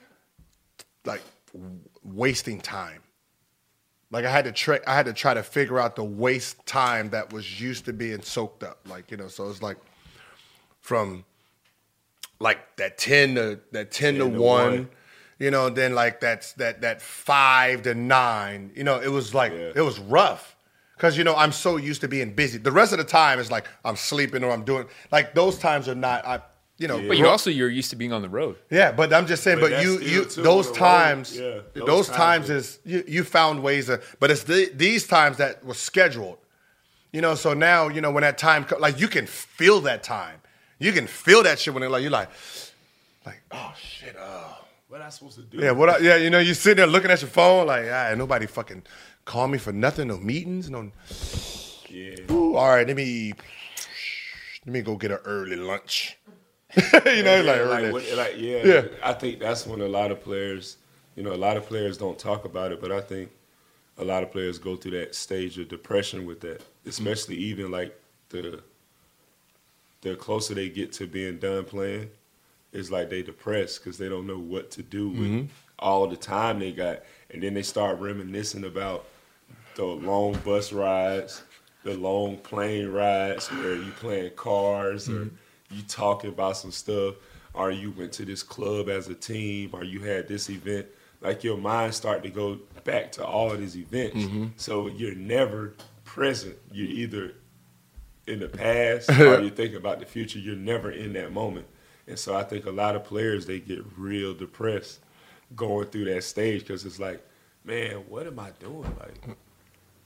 like w- wasting time. Like I had to try, I had to try to figure out the waste time that was used to being soaked up. Like you know, so it's like from like that ten to that ten, to, to one, one. you know, then like that's that that five to nine. You know, it was like Yeah. it was rough. Cause you know I'm so used to being busy. The rest of the time is like I'm sleeping or I'm doing like those times are not. I you know. But you also you're used to being on the road. Yeah, but I'm just saying. But But, you, you, too those on the road. times, Yeah, those, those times, times is you, you found ways to. But it's the, these times that was scheduled. You know, so now you know when that time, like you can feel that time. You can feel that shit when it like you're like, like oh shit, oh What I supposed to do? yeah, what? I, yeah, you know, you sitting there looking at your phone like, ah, nobody fucking call me for nothing, no meetings, no. Yeah. Ooh, all right, let me let me go get an early lunch. you know, like Yeah, what- like, yeah, Yeah. I think that's when a lot of players, you know, a lot of players don't talk about it, but I think a lot of players go through that stage of depression with that, especially even like the the closer they get to being done playing, it's like they depressed because they don't know what to do with mm-hmm. all the time they got, and then they start reminiscing about the long bus rides, the long plane rides where you playing cars or mm-hmm. You talking about some stuff, or you went to this club as a team, or you had this event. Like your mind start to go back to all of these events, mm-hmm. so you're never present. You're either in the past or you think about the future. You're never in that moment, and so I think a lot of players they get real depressed going through that stage because it's like, man, what am I doing? Like,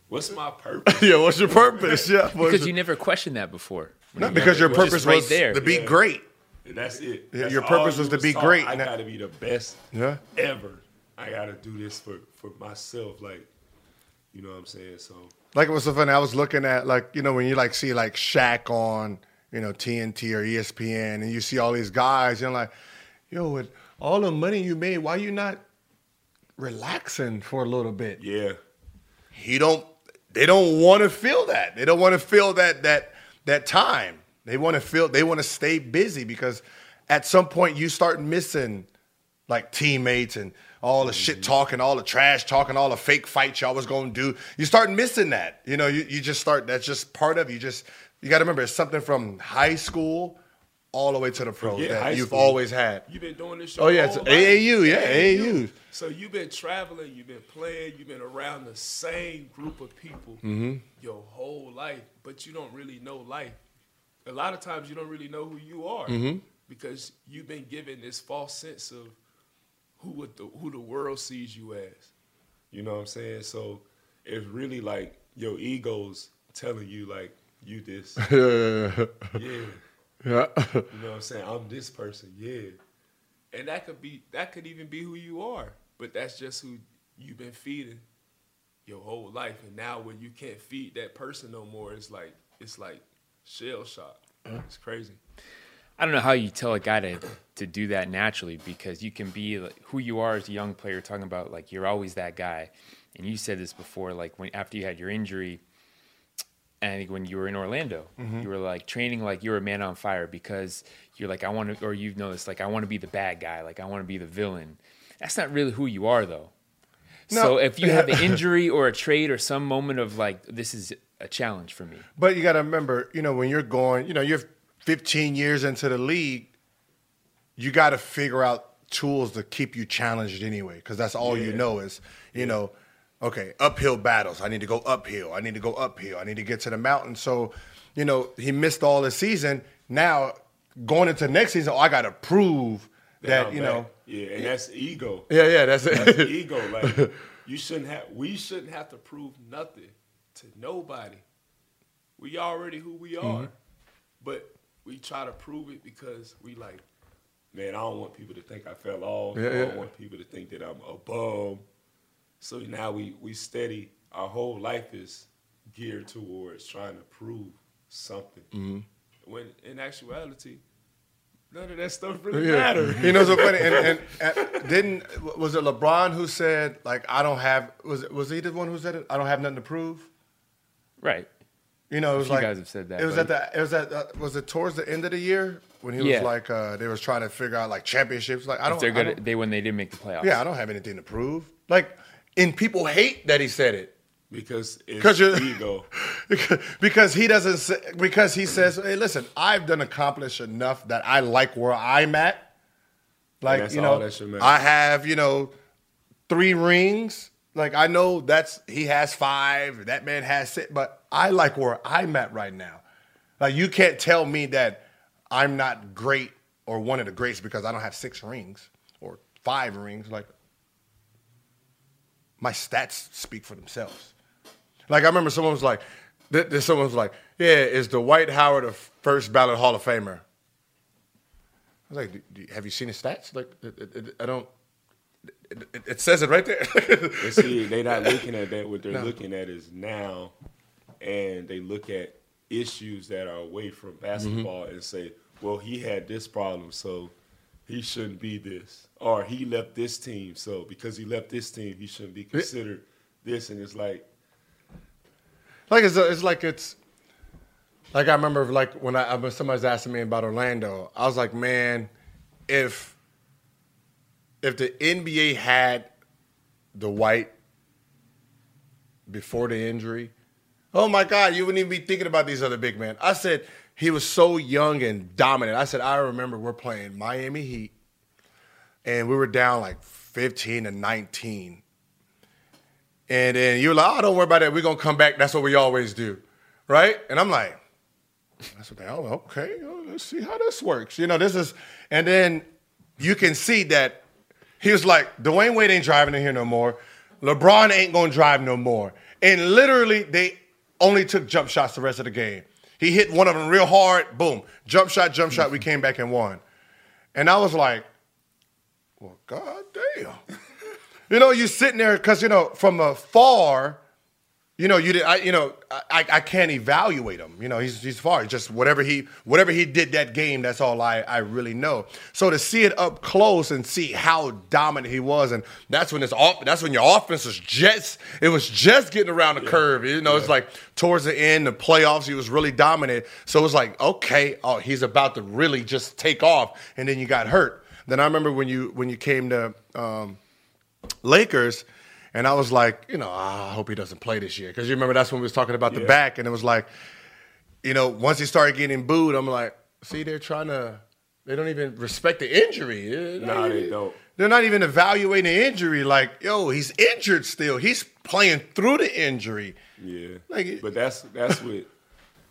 what's my purpose? yeah, what's your purpose? Yeah, Because your- you never questioned that before. No, because your It was purpose right was there. to be Yeah. great. And that's it. Yeah, That's your all purpose you was to be taught. great. I Now- got to be the best Yeah. ever. I got to do this for for myself. Like, you know what I'm saying? So Like it was so funny. I was looking at like you know when you like see like Shaq on you know TNT or ESPN, and you see all these guys, you're like, yo, with all the money you made, why you not relaxing for a little bit? yeah, He don't. They don't want to feel that. They don't want to feel that that that time. They want to feel. They want to stay busy because at some point you start missing like teammates and all the shit mm-hmm. talking, all the trash talking, all the fake fights y'all was gonna do. You start missing that. You know, you, you just start. That's just part of you. Just you got to remember it's something from high school all the way to the pros Yeah, that you've school. always had. You've been doing this. Oh, yeah, it's AAU, yeah, AAU. So you've been traveling, you've been playing, you've been around the same group of people Mm-hmm. your whole life, but you don't really know life. A lot of times you don't really know who you are Mm-hmm. because you've been given this false sense of who would the, who the world sees you as. You know what I'm saying? So it's really like your ego's telling you like you this, yeah. Yeah. yeah. You know what I'm saying? I'm this person, yeah. And that could be that could even be who you are. But that's just who you've been feeding your whole life. And now when you can't feed that person no more, it's like it's like shell shock. It's crazy. I don't know how you tell a guy to to do that naturally because you can be like, who you are as a young player. Talking about like you're always that guy, and you said this before. Like when after you had your injury, and when you were in Orlando, mm-hmm. you were like training like you're a man on fire because you're like I want to, or you've noticed like I want to be the bad guy, like I want to be the villain. That's not really who you are though. No. So if you have an injury or a trade or some moment of like this is a challenge for me, But you got to remember, you know, when you're going, you know, you're 15 years into the league, you got to figure out tools to keep you challenged anyway, because that's all you know is, you know, okay, uphill battles. I need to go uphill. I need to go uphill. I need to get to the mountain. So, you know, he missed all the season. Now going into next season, oh, I got to prove that, I'm you back. know, Yeah, and that's ego. yeah, yeah, that's That's it. ego. Like you shouldn't have we shouldn't have to prove nothing to nobody. We already who we are. Mm-hmm. But we try to prove it because we like, man, I don't want people to think I fell off. Yeah, I don't yeah. want people to think that I'm a bum. So now we we steady our whole life is geared towards trying to prove something. Mm-hmm. When in actuality, none of that stuff really Yeah. matters. You know, so funny. And, and, and didn't was it LeBron who said like I don't have was was he the one who said it? I don't have nothing to prove. right? You know, it was few like guys have said that, It was but- at the. It was at. Uh, was it towards the end of the year when he Yeah. was like uh, they was trying to figure out like championships? Like I don't. They're I good. don't- At, they when they didn't make the playoffs. yeah, I don't have anything to prove. Like, and people hate that he said it. because it's ego. because he doesn't say, because he says hey listen i've done accomplished enough that i like where i'm at. Like you know that i have you know three rings. Like i know that's he has five that man has six but i like where i'm at right now. Like you can't tell me that i'm not great or one of the greats because i don't have six rings or five rings. Like my stats speak for themselves like I remember someone was like, th- th- someone was like, "Yeah, is Dwight Howard a first ballot Hall of Famer?" I was like, "Do- do- "Have you seen his stats? Like, it, it, it- I don't. It, says it right there." But see, they're not looking at that. What they're No. looking at is now, and they look at issues that are away from mm-hmm. basketball and say, "Well, he had this problem, so he shouldn't be this," or "He left this team, so because he left this team, he shouldn't be considered this." And it's like, like it's, it's like it's like I remember like when I when somebody's asking me about Orlando, I was like, man, if if the NBA had Dwight before the injury, oh my God, you wouldn't even be thinking about these other big men. I said he was so young and dominant. I said I remember we're playing Miami Heat, and we were down like fifteen to nineteen. And then you're like, oh, don't worry about that. We're gonna come back. That's what we always do. Right? And I'm like, that's what they oh, okay. let's see how this works. You know, this is and then you can see that he was like, Dwyane Wade ain't driving in here no more. LeBron ain't gonna drive no more. And literally, they only took jump shots the rest of the game. He hit one of them real hard, boom, jump shot, jump shot. We came back and won. And I was like, well, god damn. You know, you're sitting there because you know from afar, you know you did. I, you know, I, I can't evaluate him. You know, he's he's far. Just whatever he whatever he did that game. That's all I I really know. So to see it up close and see how dominant he was, and that's when it's off. That's when your offense was just it was just getting around the curve. You know, it's like towards the end, the playoffs, he was really dominant. So it was like, okay, oh, he's about to really just take off, and then you got hurt. Then I remember when you when you came to. Um, Lakers, and I was like, you know, ah, I hope he doesn't play this year because you remember that's when we was talking about the Yeah. back, and it was like, you know, once he started getting booed, I'm like, see, they're trying to, they don't even respect the injury. They're not Nah, they don't. They're not even evaluating the injury. Like, yo, he's injured still. He's playing through the injury. Yeah, Like- but that's that's what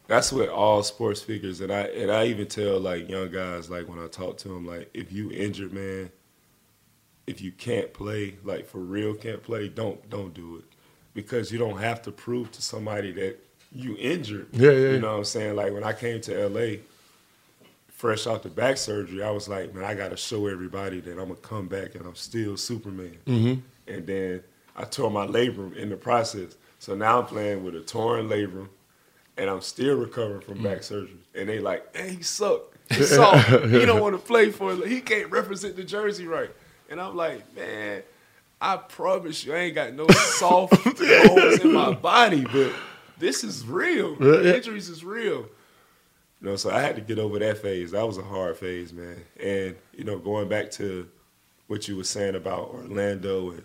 that's what all sports figures, and I and I even tell like young guys like when I talk to them like if you injured man, if you can't play like for real can't play, don't don't do it because you don't have to prove to somebody that you injured. Yeah, yeah, You know what I'm saying? Like when I came to LA, fresh out the back surgery, I was like, man, I got to show everybody that I'm gonna come back and I'm still Superman. Mm-hmm. And then I tore my labrum in the process, so now I'm playing with a torn labrum, and I'm still recovering from mm. back surgery. And they like, hey, he sucked. He soft. he don't want to play for. it. He can't represent the jersey right. And I'm like, man. I promise you, I ain't got no soft bones in my body, but this is real. The injuries is real. You know, so I had to get over that phase. That was a hard phase, man. And you know, going back to what you were saying about Orlando, and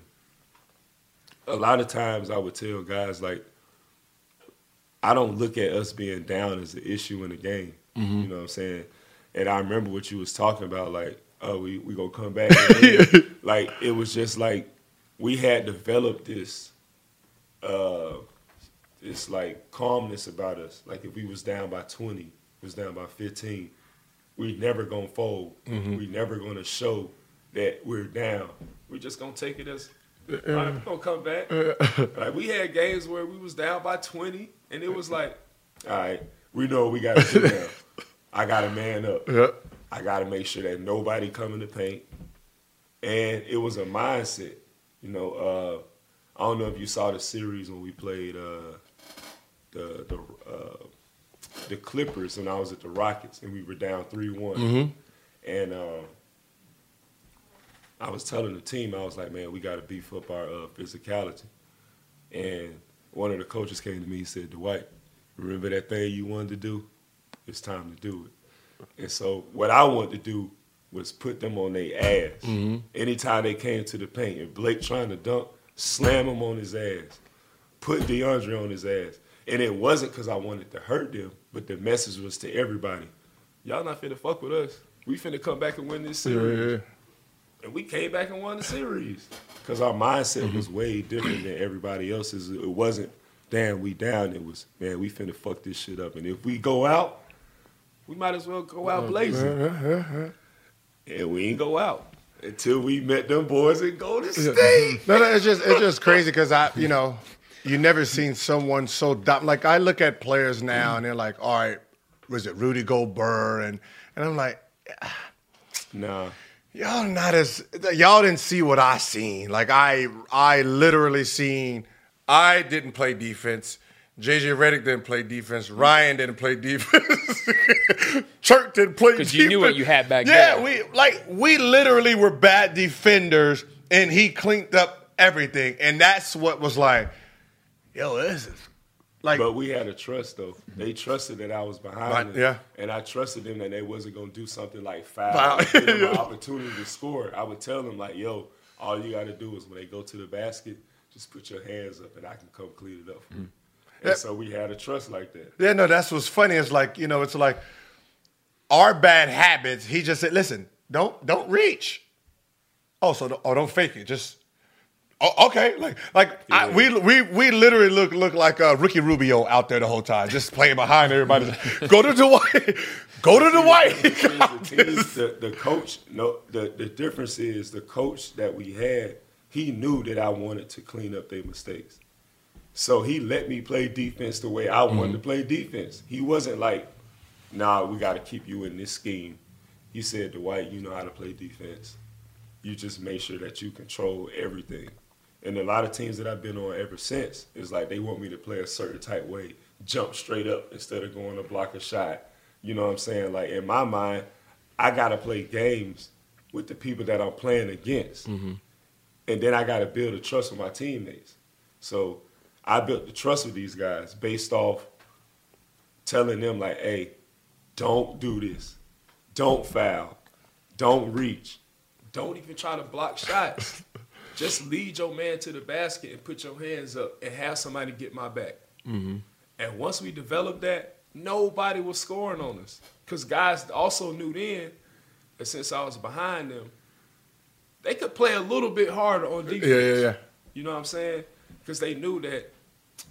a lot of times I would tell guys like, I don't look at us being down as an issue in the game. Mm-hmm. You know what I'm saying? And I remember what you was talking about, like, oh, we we gonna come back. like it was just like we had developed this, uh, this like calmness about us. Like if we was down by 20, was down by 15, we never gonna fold. Mm-hmm. We never gonna show that we're down. We just gonna take it as. Uh, uh, All right, we gonna come back. Uh, like we had games where we was down by 20, and it was like, all right, we know we gotta do now. I gotta man up. Yeah. I got to make sure that nobody come in the paint. And it was a mindset. You know, uh, I don't know if you saw the series when we played uh, the the uh, the Clippers when I was at the Rockets and we were down three one. And um, I was telling the team, I was like, man, we got to beef up our uh, physicality. And one of the coaches came to me and said, Dwight, remember that thing you wanted to do? It's time to do it. And so what I wanted to do was put them on their ass. Mm-hmm. Anytime they came to the paint, if Blake trying to dunk, slam him on his ass. Put DeAndre on his ass. And it wasn't because I wanted to hurt them, but the message was to everybody. Y'all not finna fuck with us. We finna come back and win this series. And we came back and won the series. Because our mindset Mm-hmm. was way different than everybody else's. It wasn't, damn, we down. It was, man, we finna fuck this shit up. And if we go out, we might as well go out blazing. And we ain't go out until we met them boys in Golden State. No, no, it's just it's just crazy because I, you know, you never seen someone so dumb. Like I look at players now and they're like, all right, was it Rudy Gobert and and I'm like, Nah. Y'all not as y'all didn't see what I seen. Like I I literally seen I didn't play defense. JJ Redick didn't play defense. Ryan didn't play defense. Church didn't play defense. Because you knew what you had back then. yeah, we like we literally were bad defenders, and he cleaned up everything, and that's what was like, yo, this is like But we had a trust though. They trusted that I was behind them. yeah. And I trusted them that they wasn't gonna do something like foul, give them an opportunity to score. I would tell them like, yo, all you gotta do is when they go to the basket, just put your hands up and I can come clean it up for you. Mm. And so we had a trust like that. Yeah, no, that's what's funny. It's like you know, it's like our bad habits. He just said, "Listen, don't don't reach." Oh, so don't- oh, don't fake it. Just oh, okay, like like I, we we we literally look look like uh, Ricky Rubio out there the whole time, just playing behind everybody. Go to the white. Go to Dwight. the, teams, the, the coach, no, the, the difference is the coach that we had, he knew that I wanted to clean up their mistakes. So he let me play defense the way I wanted to play defense. He wasn't like, nah, we got to keep you in this scheme. He said, Dwight, you know how to play defense. You just make sure that you control everything. And a lot of teams that I've been on ever since is like they want me to play a certain type way, jump straight up instead of going to block a shot. You know what I'm saying? Like in my mind, I gotta play games with the people that I'm playing against, mm-hmm. and then I gotta build a trust with my teammates. So I built the trust with these guys based off telling them like, "Hey, don't do this, don't foul, don't reach, don't even try to block shots. Just lead your man to the basket and put your hands up and have somebody get my back." Mm-hmm. And once we developed that, nobody was scoring on us. Because guys also knew then that since I was behind them, they could play a little bit harder on defense. Yeah, yeah, yeah. You know what I'm saying? Because they knew that,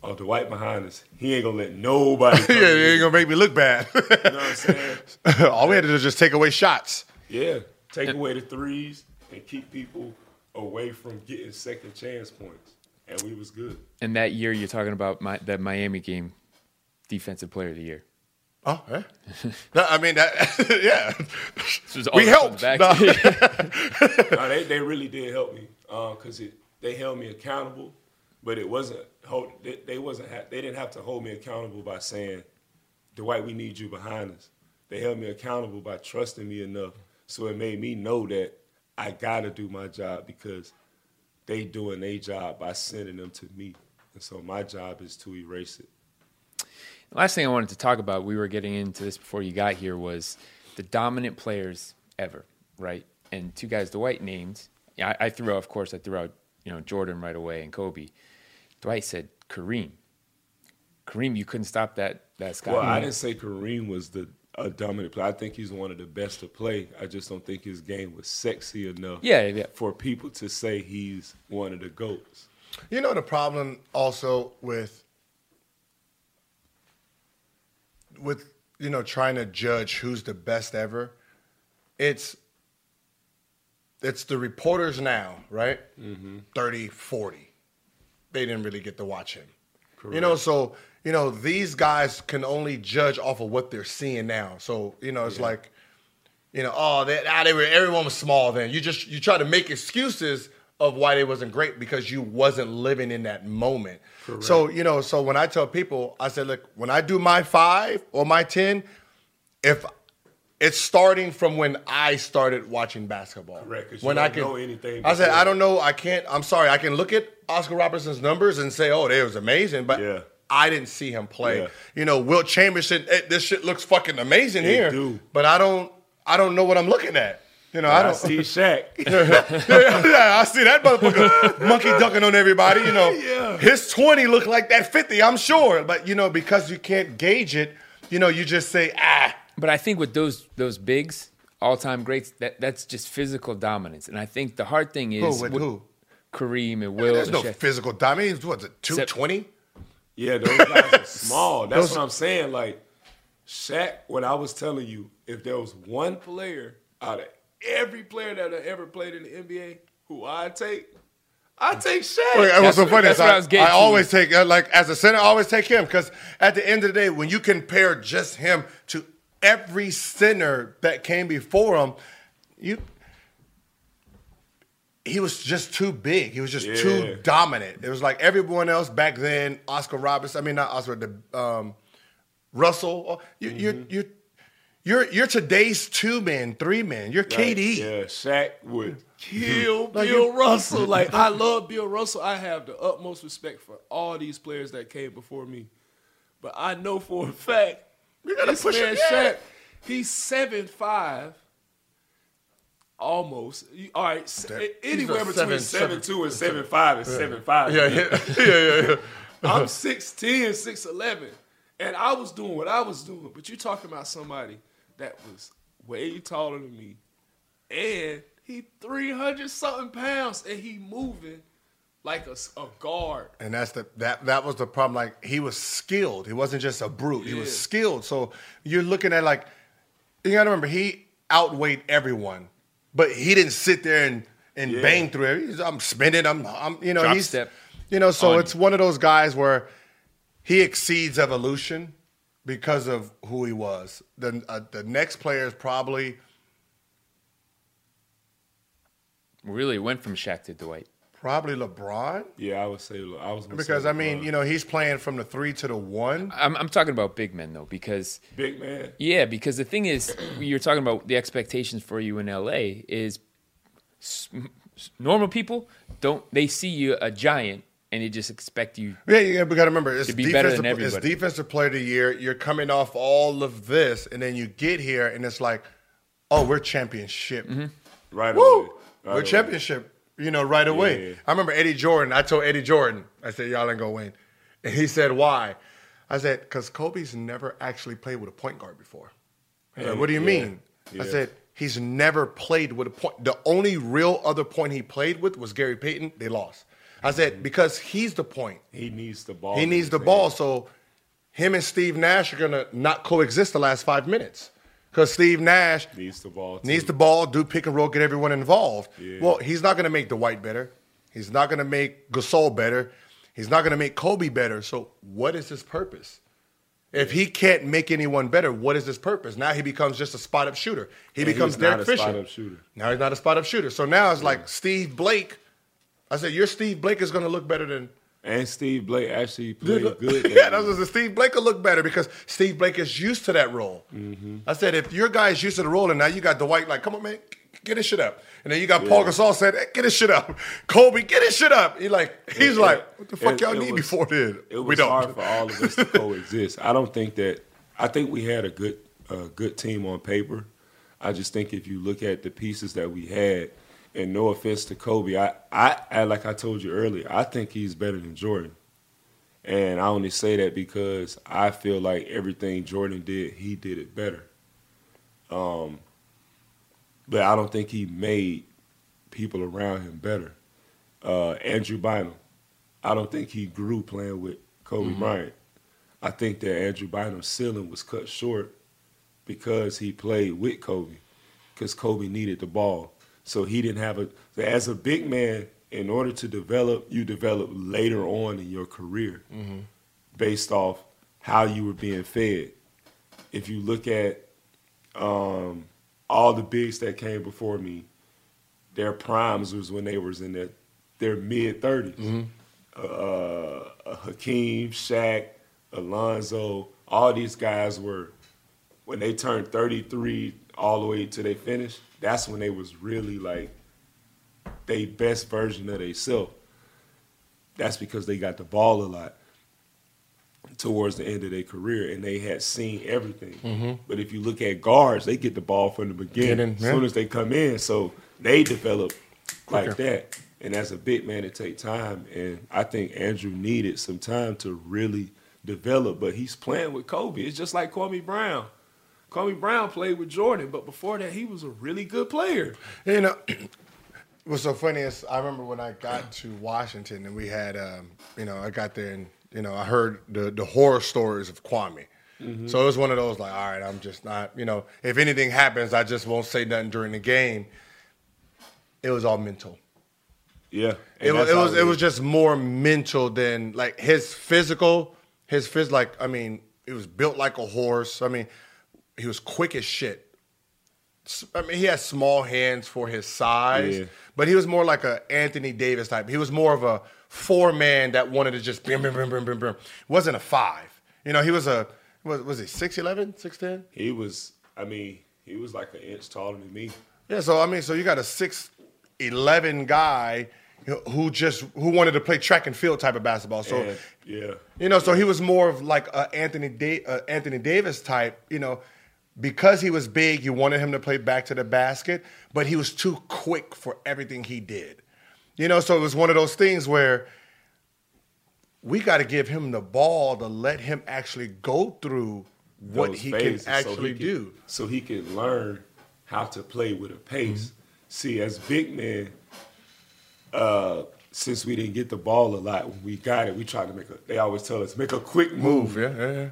oh, Dwight behind us, he ain't going to let nobody. yeah, you ain't gonna make me look bad. You know what I'm saying? All we had to do was just take away shots. Yeah. Take away the threes and keep people away from getting second chance points. And we was good. And that year you're talking about my, that Miami game, defensive player of the year. Oh, yeah. No, I mean that. yeah. We helped. back. No. no, they, they really did help me uh, because it they held me accountable, but it wasn't hold, they, they wasn't ha- they didn't have to hold me accountable by saying, Dwight, we need you behind us. They held me accountable by trusting me enough, so it made me know that I gotta do my job because they doing their job by sending them to me, and so my job is to erase it. Last thing I wanted to talk about, we were getting into this before you got here, was the dominant players ever, right? And two guys Dwight named. Yeah, I, I threw out, of course, I threw out, you know, Jordan right away and Kobe. Dwight said Kareem. Kareem, you couldn't stop that that Scott. Well, I didn't say Kareem was the a dominant player. I think he's one of the best to play. I just don't think his game was sexy enough. Yeah, yeah. For people to say he's one of the goats. You know the problem also with with you know trying to judge who's the best ever. It's it's the reporters now, right? Mm-hmm. 30, 40. They didn't really get to watch him. You know, so you know these guys can only judge off of what they're seeing now. So you know, it's like, you know, oh, they, ah, they were everyone was small then. You just you try to make excuses of why they wasn't great because you wasn't living in that moment. So you know, so when I tell people, I said, look, when I do my five or my ten, if it's starting from when I started watching basketball. Correct, When I can know anything I said. I don't know. I can't. I'm sorry. I can look at Oscar Robertson's numbers and say, oh, they was amazing, but Yeah. I didn't see him play. Yeah. You know, Wilt Chamberlain said, "Hey, "This shit looks fucking amazing It here," do. but I don't, I don't know what I'm looking at. You know, I I don't see Shaq. yeah, yeah, I see that motherfucker monkey ducking on everybody. You know, Yeah. his twenty looked like that fifty. I'm sure, but you know, because you can't gauge it, you know, you just say ah. But I think with those those bigs, all time greats, that that's just physical dominance. And I think the hard thing is Who with with who? Kareem and Wilt. There's and no Shaq. physical dominance. What's it? Two twenty? Yeah, those guys are small. That's Those- what I'm saying. Like Shaq, when I was telling you, if there was one player out of every player that I ever played in the NBA who I'd take, I'd take Shaq. It was so funny. that's is what I, I I always take uh, like as a center, I always take him because at the end of the day, when you compare just him to every center that came before him, you he was just too big. He was just Yeah. too dominant. It was like everyone else back then. Oscar Robertson. I mean, not Oscar. The um, Russell. oh, You, You're you're you're you're today's two men, three men. You're Like, KD. Yeah, Shaq would kill Like Bill Russell. Like I love Bill Russell. I have the utmost respect for all these players that came before me. But I know for a fact You gotta this push man. Shaq, he's seven five. Almost. All right. He's Anywhere between seven- seven, two and seven five is seven five. Yeah, yeah, yeah, yeah, yeah. I'm 6'10", 6'11", and I was doing what I was doing. But you're talking about somebody that was way taller than me, and he 300 something pounds, and he moving like a, a guard. And that's the that that was the problem. Like he was skilled. He wasn't just a brute. He was skilled. So you're looking at like you gotta remember he outweighed everyone, but he didn't sit there and and Yeah. bang through it. He's, I'm spinning. I'm I'm you know Drop he's step you know so on it's one of those guys where he exceeds evolution because of who he was. The uh, the next player is probably Really went from Shaq to Dwight. Probably LeBron Yeah, I would say I was because say I mean you know he's playing from the three to the one. I'm, I'm talking about big men though, because big man. yeah, because the thing is, you're talking about the expectations for you in LA is s- s- normal people don't they see you a giant and they just expect you. Yeah, yeah, we got to remember it's To be better than defensive, it's defensive player of the year. You're coming off all of this, and then you get here, and it's like, oh, we're championship. Mm-hmm. Right Woo. Right we're away. championship. You know, right away. Yeah. I remember Eddie Jordan. I told Eddie Jordan, I said, y'all ain't gonna win, and he said, why? I said, because Kobe's never actually played with a point guard before. He's like, what do you yeah, mean? I said, he's never played with a point. The only real other point he played with was Gary Payton. They lost. I said, mm-hmm. because he's the point. He needs the ball. He needs the ball. So him and Steve Nash are gonna not coexist the last five minutes because Steve Nash Needs the ball. needs the ball, do pick and roll, get everyone involved. Yeah. Well, he's not gonna make Dwight better. He's not gonna make Gasol better. He's not gonna make Kobe better. So what is his purpose? If he can't make anyone better, what is his purpose? Now he becomes just a spot up shooter. He And becomes Derek Fisher. Now he's not a spot up shooter. So now it's like Steve Blake. I said, your Steve Blake is gonna look better than And Steve Blake actually played good. yeah, that was Steve Blake will look better because Steve Blake is used to that role. Mm-hmm. I said, if your guy is used to the role, and now you got Dwight, like, come on, man, get his shit up. And then you got Paul Yeah. Gasol said, hey, get his shit up. Kobe, get his shit up. He like, he's It- like, what the fuck it- y'all it need was- before then? It was we don't. hard for all of us to coexist. I don't think that. I think we had a good, a good team on paper. I just think if you look at the pieces that we had, and no offense to Kobe, I, I, I like I told you earlier, I think he's better than Jordan. And I only say that because I feel like everything Jordan did, he did it better. Um, but I don't think he made people around him better. Uh, Andrew Bynum, I don't think he grew playing with Kobe Bryant. I think that Andrew Bynum's ceiling was cut short because he played with Kobe, because Kobe needed the ball. So he didn't have a. So as a big man, in order to develop, you develop later on in your career, based off how you were being fed. If you look at um, all the bigs that came before me, their primes was when they was in their their mid 30s. Uh, Hakeem, Shaq, Alonzo, all these guys were when they turned 33 all the way to they finished. That's when they was really like they best version of themselves. That's because they got the ball a lot. towards the end of their career, and they had seen everything. Mm-hmm. But if you look at guards, they get the ball from the beginning as soon as they come in, so they develop like that. And as a big man, it take time, and I think Andrew needed some time to really develop. But he's playing with Kobe. It's just like Kwame Brown. Kwame Brown played with Jordan, but before that, he was a really good player. You know, what's so funny is I remember when I got to Washington and we had, um, you know, I got there and you know I heard the the horror stories of Kwame. So it was one of those like, all right, I'm just not, you know, if anything happens, I just won't say nothing during the game. It was all mental. Yeah, It was it was it was just more mental than like his physical. His phys like I mean, it was built like a horse. I mean, he was quick as shit. I mean, he had small hands for his size, Yeah. but he was more like a Anthony Davis type. He was more of a four man that wanted to just bim bim bim bim bim bim. wasn't a five. You know, he was a was was he 6'11", 6'10"? He was. I mean, he was like an inch taller than me. Yeah, so I mean, so you got a six eleven guy who just who wanted to play track and field type of basketball. So And, yeah, you know, so he was more of like a Anthony da- uh, Anthony Davis type. You know, because he was big, you wanted him to play back to the basket, but he was too quick for everything he did. You know, so it was one of those things where we got to give him the ball to let him actually go through what he can actually can- do. so he can learn how to play with a pace. Mm-hmm. See, as big men, uh, since we didn't get the ball a lot, when we got it, we tried to make a. They always tell us make a quick move. Move, yeah, yeah, yeah.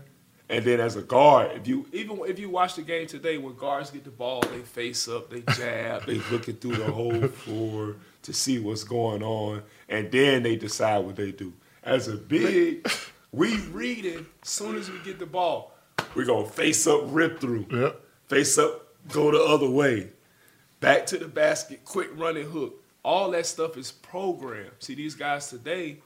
And then as a guard, if you even if you watch the game today, when guards get the ball, they face up, they jab, they looking through the whole floor to see what's going on, and then they decide what they do. As a big, we reading. Soon as we get the ball, we gonna face up, rip through. Yep. Face up, go the other way, back to the basket, quick running hook. All that stuff is programmed. See, these guys today,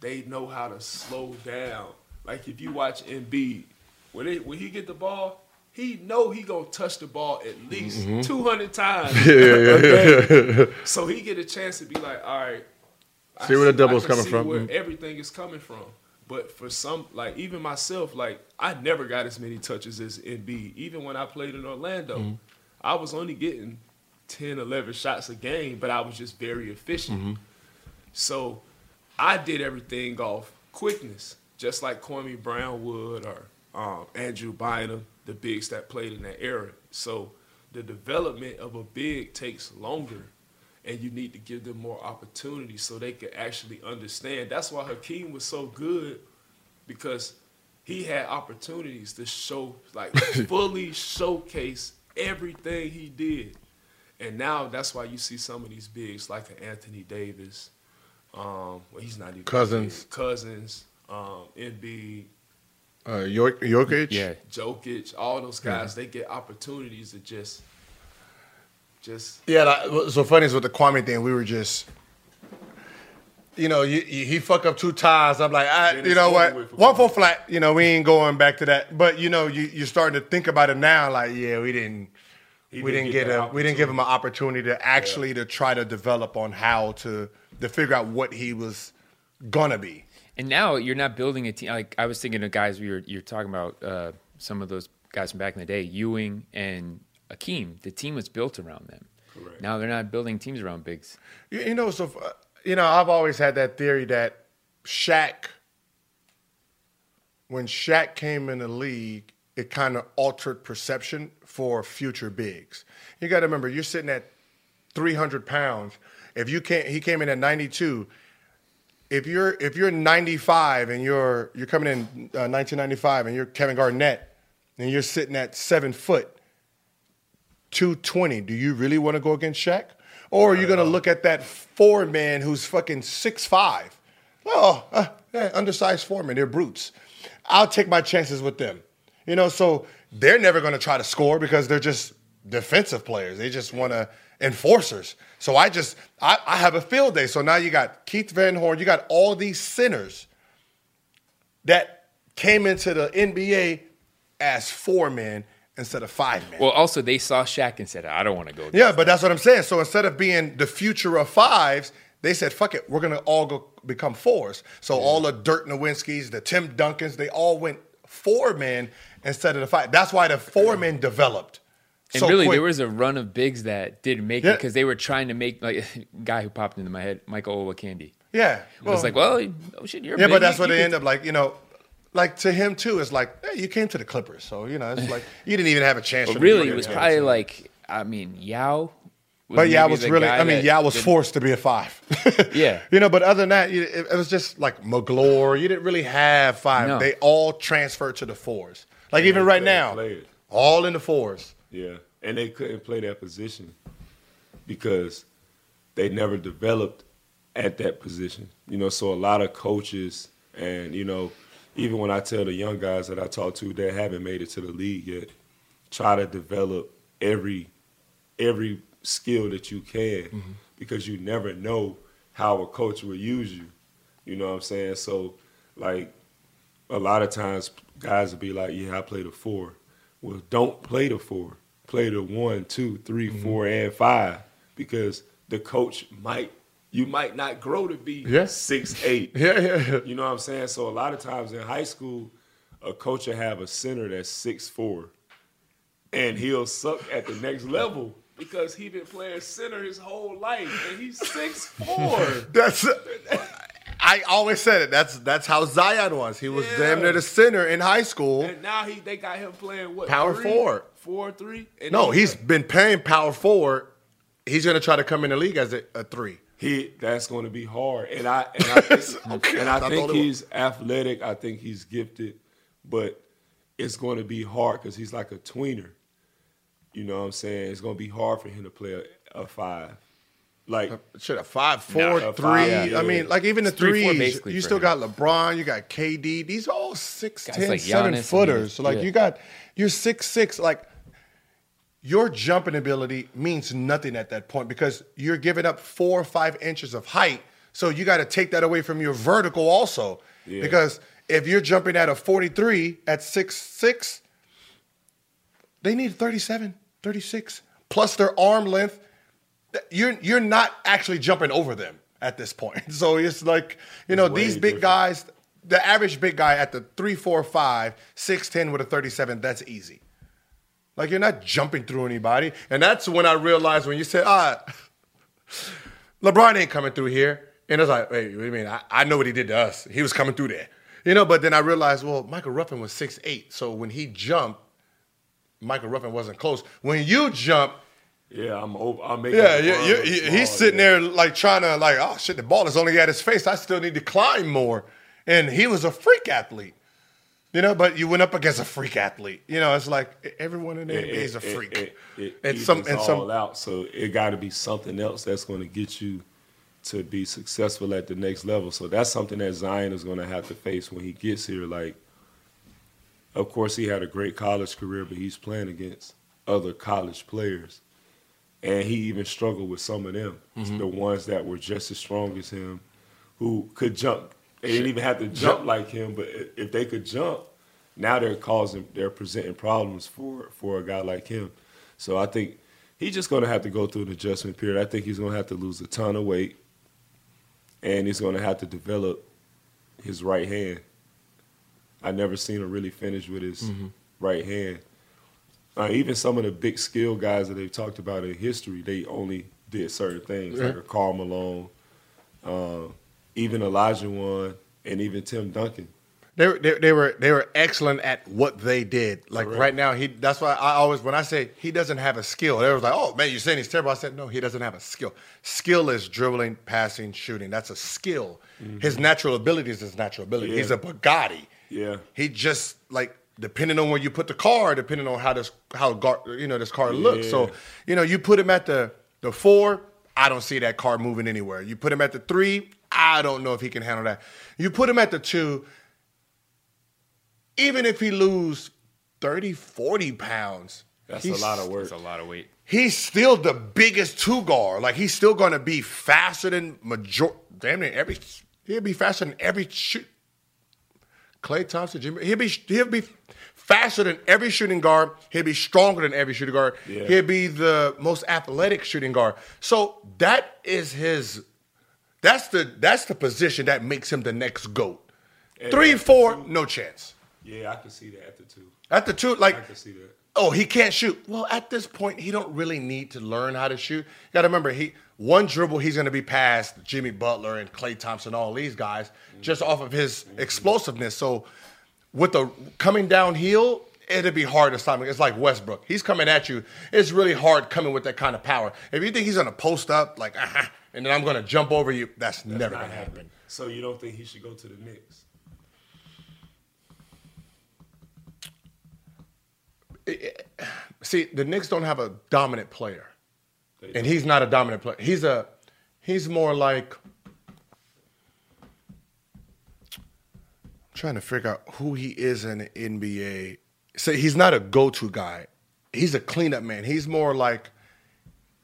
they know how to slow down. Like if you watch Embiid, when they, when he get the ball, he know he gonna touch the ball at least two hundred times. a game. So he get a chance to be like, all right. I See where the double's coming see from. Where Mhm. everything is coming from. But for some, like even myself, like I never got as many touches as Embiid. Even when I played in Orlando, Mm-hmm. I was only getting 10, 11 shots a game, but I was just very efficient. Mm-hmm. So I did everything off quickness, just like Kwame Brown would or um, Andrew Bynum, the bigs that played in that era. So the development of a big takes longer, and you need to give them more opportunities so they can actually understand. That's why Hakeem was so good because he had opportunities to show, like, fully showcase everything he did. And now that's why you see some of these bigs like Anthony Davis. Um, well, he's not even Cousins. big. Cousins, um, Embiid, Uh, York, Jokic. Yeah. Jokic, all those guys. They get opportunities to just, just Yeah, like, so funny is with the Kwame thing, we were just, you know, you, you, he fuck up two times. I'm like, I, you know what, for one Kwame. for flat. You know, we ain't going back to that. But you know, you you're starting to think about it now. Like, yeah, we didn't, He we didn't didn't get get, a, we didn't give him an opportunity to actually to try to develop on how to to figure out what he was gonna be. And now you're not building a team. Like I was thinking of guys we were you're talking about uh, some of those guys from back in the day, Ewing and Akeem. The team was built around them. Correct. Now they're not building teams around bigs. You, you know, so uh, you know, I've always had that theory that Shaq, when Shaq came in the league, it kind of altered perception for future bigs. You got to remember, you're sitting at 300 pounds. If you can't, he came in at 92. If you're if you're 95 and you're you're coming in uh, 1995 and you're Kevin Garnett and you're sitting at seven foot, 220. Do you really want to go against Shaq? Or are you going to look at that four man who's fucking six five? Oh, uh, yeah, undersized four men. They're brutes. I'll take my chances with them. You know, so they're never going to try to score because they're just defensive players. They just want to enforcers. So I just I, I have a field day. So now you got Keith Van Horn. You got all these sinners that came into the NBA as four men instead of five men. Well, also they saw Shaq and said, "I don't want to go." Yeah, but that's what I'm saying. So instead of being the future of fives, They said, "Fuck it, we're gonna all go become fours. So all the Dirk Nowitzkis, the Tim Duncans, they all went four men instead of the five. That's why the four men developed. And so really, quick. there was a run of bigs that didn't make it because they were trying to make like a guy who popped into my head, Michael Olowokandi. yeah, It was like, well, oh shit, you're yeah, big. but that's You- what you they end up like. You know, like to him too. It's like hey, you came to the Clippers, so you know it's like you didn't even have a chance. But really, it was York probably Knicks. like, I mean, Yao. was But Yao maybe was really. I mean, that Yao was did- forced to be a five. Yeah. you know. But other than that, it, it was just like McGlure. You didn't really have five. No. They all transferred to the fours. Like even right now, play it. all in the fours. Yeah, and they couldn't play that position because they never developed at that position. You know, so a lot of coaches and you know, even when I tell the young guys that I talk to that haven't made it to the league yet, try to develop every every skill that you can mm-hmm. because you never know how a coach will use you. You know what I'm saying? So like a lot of times guys will be like, Yeah, I play the four. Well, don't play the four. Play the one, two, three, mm-hmm. four, and five. Because the coach might you might not grow to be Yeah. six eight. Yeah, yeah, yeah. You know what I'm saying? So a lot of times in high school, a coach will have a center that's six four, and he'll suck at the next level because he been playing center his whole life, and he's six four. That's. I always said it. That's that's how Zion was. He was Yeah. damn near the center in high school. and now he they got him playing what Power three? forward. four three. No, he's been playing power forward. He's going to try to come in the league as a, a three. he that's going to be hard. And I and I think, Okay, and I I think it was- he's athletic. I think he's gifted, but it's going to be hard because he's like a tweener. You know what I'm saying? It's going to be hard for him to play a, a five. Like uh, Should have five, four, a three. five, yeah. I mean, like even the It's three, four threes. basically You still him. got LeBron. You got KD. These are all six, Guys 10, like seven footers. so like yeah. you got you're six six. Like your jumping ability means nothing at that point because you're giving up four or five inches of height. So you got to take that away from your vertical also. Yeah. Because if you're jumping at a 43 at six six, they need 37, 36 plus their arm length. You're you're not actually jumping over them at this point. So it's like you know these big different. guys. The average big guy at the three, four, five, six, ten with a thirty-seven. That's easy. Like you're not jumping through anybody, and that's when I realized when you said, "Ah, LeBron ain't coming through here," and I was like, "Wait, what do you mean? I, I know what he did to us. He was coming through there, you know." But then I realized, well, Michael Ruffin was six eight, so when he jumped, Michael Ruffin wasn't close. When you jump, yeah, I'm over. I'm making. yeah, the you, run you, look you- small, he's sitting yeah. there like trying to like, oh shit, the ball is only at his face. I still need to climb more. And he was a freak athlete, you know. But you went up against a freak athlete. You know, it's like everyone in the NBA is a freak. It, it, and it some and all some out. So it got to be something else that's going to get you to be successful at the next level. So that's something that Zion is going to have to face when he gets here. Like, of course, he had a great college career, but he's playing against other college players, and he even struggled with some of them, Mm-hmm. the ones that were just as strong as him, who could jump. They didn't even have to jump like him, but if they could jump, now they're causing, they're presenting problems for for a guy like him. So I think he's just going to have to go through an adjustment period. I think he's going to have to lose a ton of weight, and he's going to have to develop his right hand. I never seen him really finish with his right hand. Uh, even some of the big skill guys that they've talked about in history, they only did certain things, like a Karl Malone, uh, even Olajuwon, and even Tim Duncan. they, were- they, they were they were excellent at what they did. Like Correct. right now, he that's why I always when I say he doesn't have a skill, they was like, oh man, you're saying he's terrible. I said no, he doesn't have a skill. Skill is dribbling, passing, shooting. That's a skill. His natural ability is his natural ability. Mm-hmm. Yeah. He's a Bugatti. Yeah. He just like depending on where you put the car, depending on how this how gar, you know this car looks. So you know you put him at the the four. I don't see that car moving anywhere. You put him at the three. I don't know if he can handle that. You put him at the two. Even if he lose 30, 40 pounds, That's a lot of work. That's a lot of weight. He's still the biggest two guard. Like he's still going to be faster than major. Damn near every. He'll be faster than every shoot. Klay Thompson, Jimmy. He'll be he'll be faster than every shooting guard. He'll be stronger than every shooting guard. Yeah. He'll be the most athletic shooting guard. So that is his That's the that's the position that makes him the next goat. And Three, the four, no chance. Yeah, I can see that at the two. At the two, I like can see that. oh, he can't shoot. Well, at this point, he don't really need to learn how to shoot. You got to remember, he one dribble, he's going to be past Jimmy Butler and Klay Thompson, all these guys, just off of his explosiveness. So, with the coming downhill, it'd be hard to stop him. It's like Westbrook. He's coming at you. It's really hard coming with that kind of power. If you think he's going to post up like, uh and then I'm going to jump over you, that's, never going to happen. So you don't think he should go to the Knicks? See, the Knicks don't have a dominant player. And he's not a dominant player. He's a he's more like I'm trying to figure out who he is in the NBA. So he's not a go-to guy. He's a cleanup man. He's more like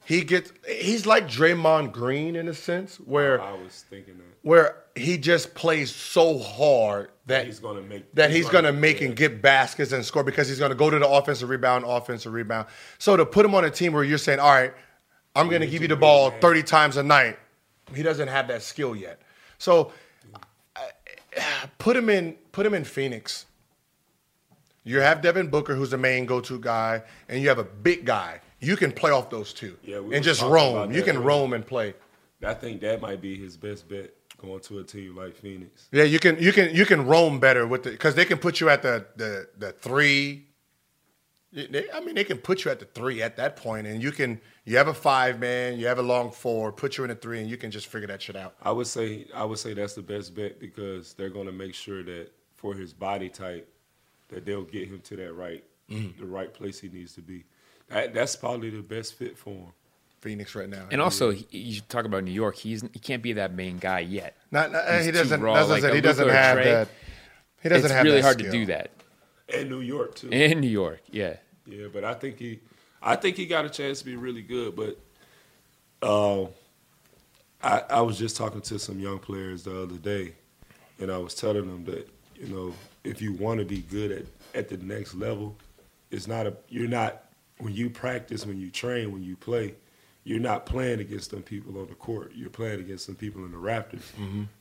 he gets he's like Draymond Green in a sense where I was thinking that. where he just plays so hard that He's gonna make- that he's he's gonna, gonna- make yeah. and get baskets and score because he's gonna go to the offensive rebound, offensive rebound. So to put him on a team where you're saying, all right, I'm gonna give you the ball man. 30 times a night, he doesn't have that skill yet. So put him in put him in Phoenix. You have Devin Booker, who's the main go-to guy, and you have a big guy. You can play off those two Yeah, we and just roam. You can earlier. roam and play. I think that might be his best bet going to a team like Phoenix. Yeah, you can you can you can roam better with it because they can put you at the the the three. They- I mean, they can put you at the three at that point, and you can you have a five man, you have a long four, put you in a three, and you can just figure that shit out. I would say I would say that's the best bet because they're going to make sure that for his body type that they'll get him to that right Mm-hmm. the right place he needs to be. That, that's probably the best fit for him. Phoenix right now, And also, he, you talk about New York. He's he can't be that main guy yet. not, not- he doesn't. raw, That's what like he doesn't have Trey. that. He doesn't It's have really that hard skill. to do that And New York too. in New York. Yeah, Yeah, but I think he, I think he got a chance to be really good. But, uh, I I was just talking to some young players the other day, and I was telling them that you know if you want to be good at at the next level, it's not a you're not when you practice, when you train, when you play, you're not playing against them people on the court. You're playing against some people in the rafters.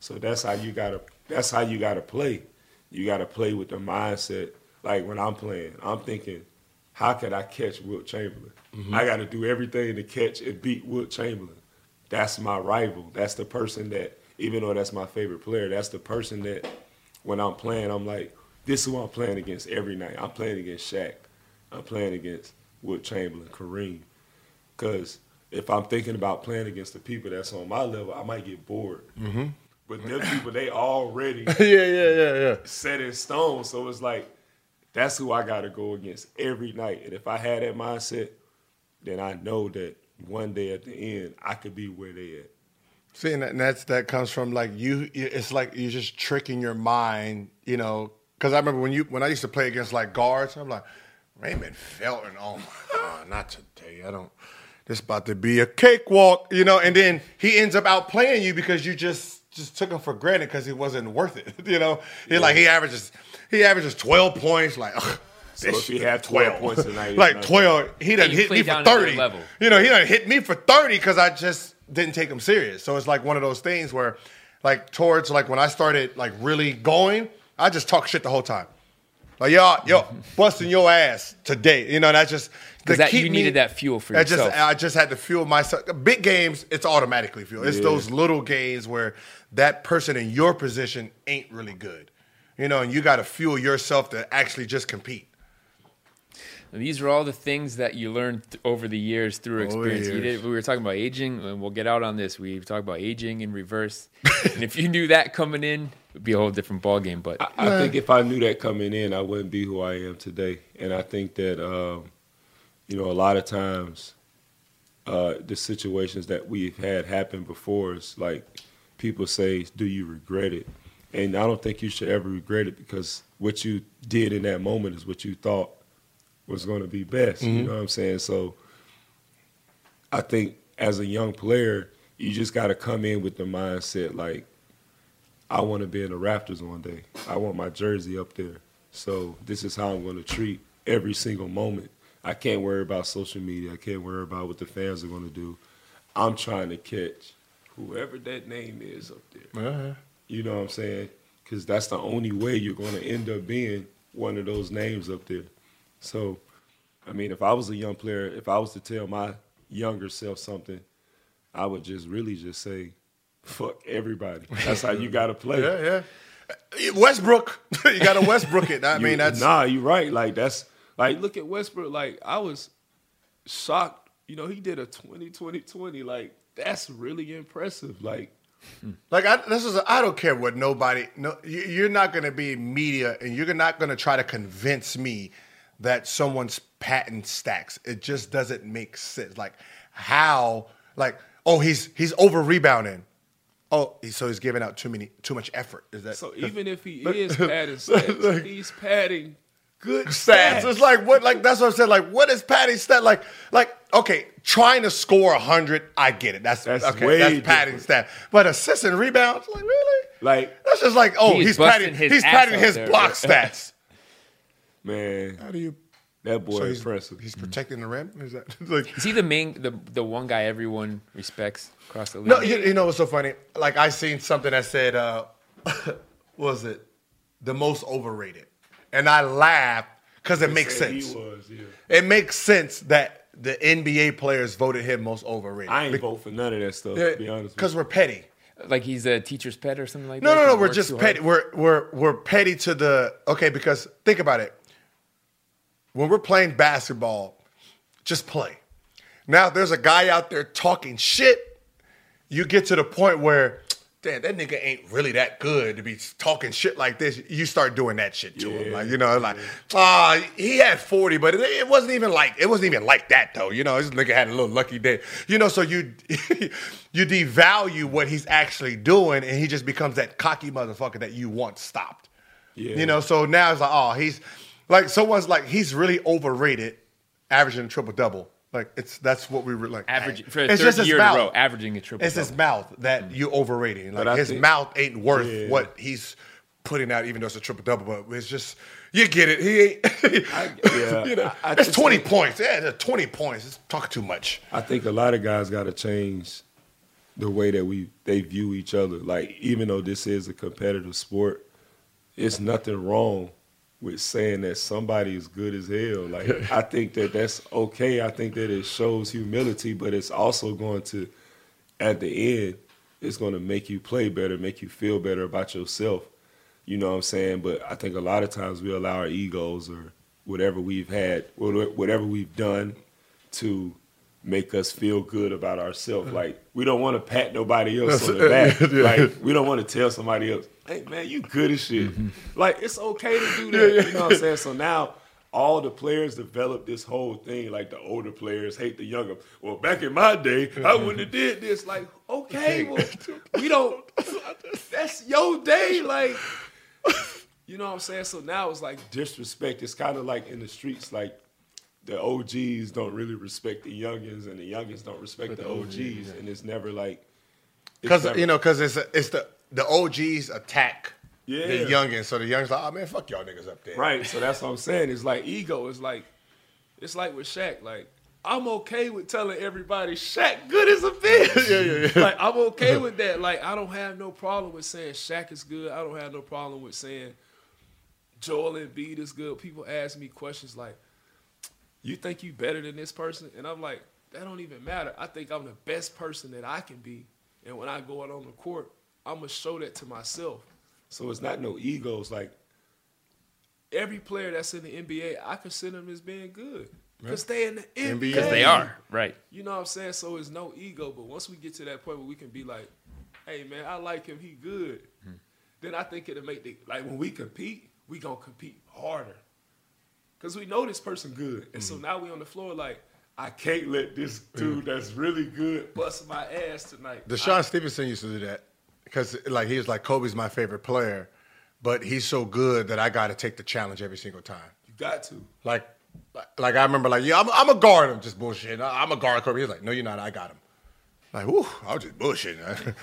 So that's how you gotta that's how you gotta play. You gotta play with the mindset. Like when I'm playing, I'm thinking, how could I catch Wilt Chamberlain? I got to do everything to catch and beat Wilt Chamberlain. That's my rival. That's the person that, even though that's my favorite player, that's the person that when I'm playing, I'm like, this is who I'm playing against every night. I'm playing against Shaq. I'm playing against Wilt Chamberlain, Kareem. Because if I'm thinking about playing against the people that's on my level, I might get bored. Mm-hmm. But them people, they already yeah, yeah, yeah, yeah. set in stone. So it's like that's who I got to go against every night. And if I had that mindset, then I know that one day at the end I could be where they at. See, and, that, that's that comes from like you. It's like you're just tricking your mind, you know. Because I remember when you when I used to play against like guards, I'm like Raymond Felton. Oh my god, not today. I don't. This about to be a cakewalk, you know. And then he ends up outplaying you because you just just took him for granted because he wasn't worth it, you know. He like he averages he averages 12 points, like. ugh, So this if he had 12 points tonight, like 12, he done you hit me for down at their 30. level. You know, he done hit me for 30 because I just didn't take him serious. So it's like one of those things where, like, towards like when I started like really going, I just talk shit the whole time. Like, yo, yo, busting your ass today. You know, that's just to 'Cause that- keep you me- needed that fuel for I just. I just had to fuel myself. Big games, it's automatically fuel. It's Yeah. those little games where that person in your position ain't really good. You know, and you got to fuel yourself to actually just compete. these are all the things that you learned th- over the years through Over the experience. You years. did, we were talking about aging, and we'll get out on this. We talked about aging in reverse, and if you knew that coming in, it would be a whole different ballgame. But I, I think if I knew that coming in, I wouldn't be who I am today. And I think that, um, you know, a lot of times uh, the situations that we've had happen before us, like people say, do you regret it? And I don't think you should ever regret it because what you did in that moment is what you thought was going to be best. You mm-hmm. know what I'm saying? So I think as a young player, you just got to come in with the mindset like, I want to be in the rafters one day. I want my jersey up there. So this is how I'm going to treat every single moment. I can't worry about social media. I can't worry about what the fans are going to do. I'm trying to catch whoever that name is up there. Uh-huh. You know what I'm saying? Because that's the only way you're going to end up being one of those names up there. So, I mean, if I was a young player, if I was to tell my younger self something, I would just really just say, fuck everybody. That's how you got to play. Yeah, yeah. Westbrook, you got to Westbrook it. I You- mean, that's nah. You're right. Like that's like look at Westbrook. Like I was shocked. You know, he did a 20 20 20. Like that's really impressive. Like like I, this is. I don't care what nobody. No, you, you're not going to be media, and you're not going to try to convince me that someone's patent stacks. It just doesn't make sense. Like how? Like oh, he's he's over rebounding. Oh, so he's giving out too many too much effort. Is that so, even if he is padding stats, he's padding good stats. stats. It's like what? Like that's what I'm saying. Like what is Patty's stat? Like like okay, trying to score hundred, I get it. That's That's okay. way that's Patty's stat. But assists and rebounds, like really? Like That's just like oh, He's he's, busting padding his he's ass padding his there. block stats. man, How do you? that boy So he's impressive. He's protecting the rim. Is that like? Is he the main, the the one guy everyone respects across the league? No, you, you know what's so funny? Like I seen something that said, uh, what was it the most overrated? And I laughed because it makes sense. He was. Yeah. It makes sense that the NBA players voted him most overrated. I ain't vote for none of that stuff. to be honest. because we're petty. like he's a teacher's pet or something like No, that. No, no. no. We're just petty. hard? We're we're we're petty to the okay. Because think about it. When we're playing basketball, just play. Now, if there's a guy out there talking shit. You get to the point where, damn, that nigga ain't really that good to be talking shit like this. You start doing that shit to him, like you know, like ah, he had forty, but it, it wasn't even like it wasn't even like that though. You know, this nigga had a little lucky day. You know, so you you devalue what he's actually doing, and he just becomes that cocky motherfucker that you once stopped. Yeah. You know, so now it's like, oh, he's like someone's like he's really overrated, averaging a triple double. Like it's that's what we were like. Average for a it's third just his year in a mouth. row, averaging a triple. It's his mouth that mm. you're overrating. Like I his think- mouth ain't worth Yeah. what he's putting out, even though it's a triple double. But it's just you get it. He ain't. yeah, you know, I- I it's just twenty think- points. Yeah, it's twenty points. It's talking too much. I think a lot of guys got to change the way that we they view each other. Like even though this is a competitive sport, it's nothing wrong with saying that somebody is good as hell. Like I think that that's okay. I think that it shows humility, but it's also going to, at the end, it's going to make you play better, make you feel better about yourself. You know what I'm saying? But I think a lot of times we allow our egos or whatever we've had, whatever we've done to make us feel good about ourselves. Like we don't want to pat nobody else on the back. Like we don't want to tell somebody else, "Hey man, you good as shit." Mm-hmm. Like it's okay to do that. You know what I'm saying? So now all the players develop this whole thing. Like the older players hate the younger. Well, back in my day, I wouldn't have did this. Like okay, well, we don't. That's your day. Like you know what I'm saying? So now it's like disrespect. It's kind of like in the streets, like the OGs don't really respect the youngins, and the youngins don't respect the OGs, and it's never like Because you know, because it's it's the the OGs attack Yeah. the youngins, so the youngins like, oh man, fuck y'all niggas up there. right. So that's what I'm saying. It's like ego. It's like it's like with Shaq. Like I'm okay with telling everybody Shaq good as a bitch. Yeah, yeah, yeah. Like I'm okay with that. Like I don't have no problem with saying Shaq is good. I don't have no problem with saying Joel Embiid is good. People ask me questions like, "You think you better than this person?" And I'm like, "That don't even matter. I think I'm the best person that I can be. And when I go out on the court, I'm gonna show that to myself. So it's not no egos. Like every player that's in the NBA, I consider them as being good because they in the NBA. Because They are right. You know what I'm saying? So it's no ego. But once we get to that point where we can be like, hey man, I like him, he good. Mm-hmm. Then I think it'll make the like when we compete, we gonna compete harder. Cause we know this person good. And so mm. now we on the floor like, I can't let this mm. dude that's really good bust my ass tonight. DeShawn Stevenson used to do that because like he was like Kobe's my favorite player, but he's so good that I got to take the challenge every single time. you got to. Like, like, like I remember like yeah, I'm, I'm a guard him, just bullshit. I'm a guard Kobe. He's like, no, you're not. I got him. Like, whoo, I was just bullshitting.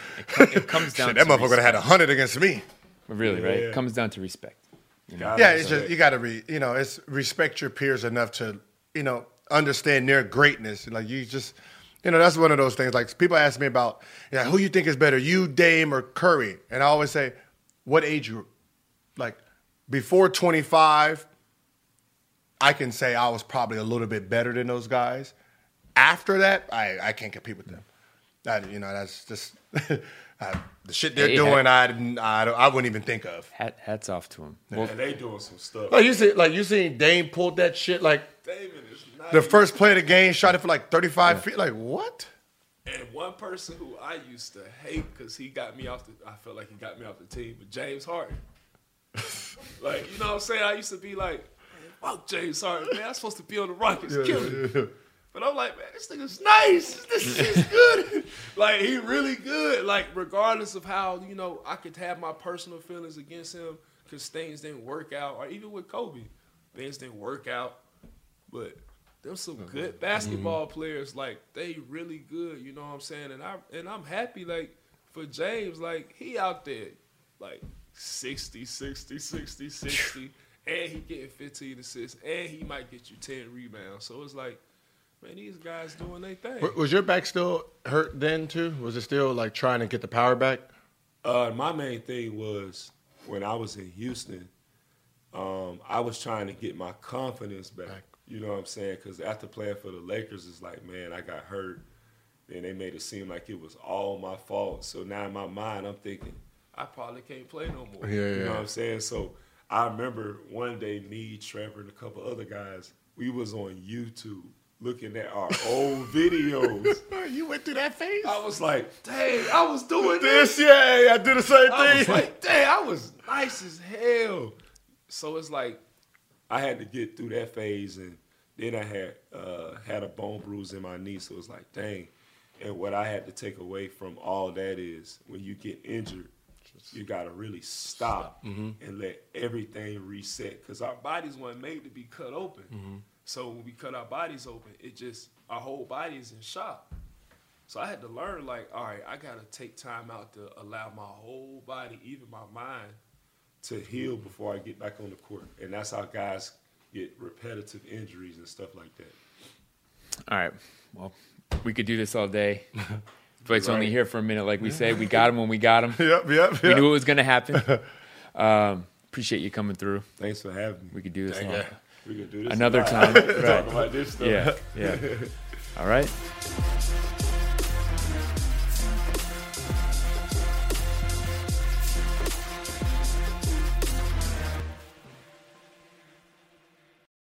It comes down Shit, to that motherfucker would have had a hundred against me. Really, right? Yeah. It comes down to respect. You know? Yeah, it. it's just you got to be, you know, it's respect your peers enough to, you know, understand their greatness. Like you just, You know, that's one of those things. Like people ask me about, yeah, who you think is better, you, Dame, or Curry? And I always say, what age group? Like before 25, I can say I was probably a little bit better than those guys. After that, I, I can't compete with them. That you know, that's just uh, the shit they're Hey, doing. I didn't, I, don't- I wouldn't even think of. Hat, hats off to him. Well, and they doing some stuff. Like you see, like you seen Dame pulled that shit. Like Damon is nice. the first play of the game, shot it for like 35 feet. Like what? And one person who I used to hate because he got me off the, I felt like he got me off the team, but James Harden. like, you know what I'm saying? I used to be like, man, fuck James Harden, man. I'm supposed to be on the Rockets, killing it. But I'm like, man, this nigga's nice. This is good. like, he really good. Like, regardless of how, you know, I could have my personal feelings against him because things didn't work out, or even with Kobe, things didn't work out. But them some mm-hmm. good mm-hmm. basketball players, like they really good, you know what I'm saying? And I and I'm happy like for James, like he out there like 60, 60, 60, 60, and he getting 15 assists, and he might get you 10 rebounds. So it's like, man, these guys doing their thing. Was your back still hurt then too? Was it still like trying to get the power back? Uh, my main thing was when I was in Houston, um, I was trying to get my confidence back. Back. You know what I'm saying? Because after playing for the Lakers, it's like, man, I got hurt. Then they made it seem like it was all my fault. So now in my mind, I'm thinking, I probably can't play no more. Yeah, you yeah. know what I'm saying? So I remember one day, me, Trevor, and a couple other guys, we was on YouTube looking at our old videos. You went through that phase. I was like, dang, I was doing this. This, yeah, I did the same I was thing. like, dang, I was nice as hell. So it's like I had to get through that phase, and then I had uh, had a bone bruise in my knee. So it's like, dang. And what I had to take away from all that is when you get injured, you gotta really stop and let everything reset because our bodies weren't made to be cut open. So when we cut our bodies open, it just our whole body is in shock. So I had to learn, like, all right, I gotta take time out to allow my whole body, even my mind, to heal before I get back on the court. And that's how guys get repetitive injuries and stuff like that. all right. Well, we could do this all day. Dwight's only Right. here for a minute, like we say. We got him when we got him. yep, yep, We knew it was going to happen. Um, appreciate you coming through. Thanks for having me. We could do this Thank all- you. We can do this another time. Talk Right. about this stuff. Yeah, yeah. All right.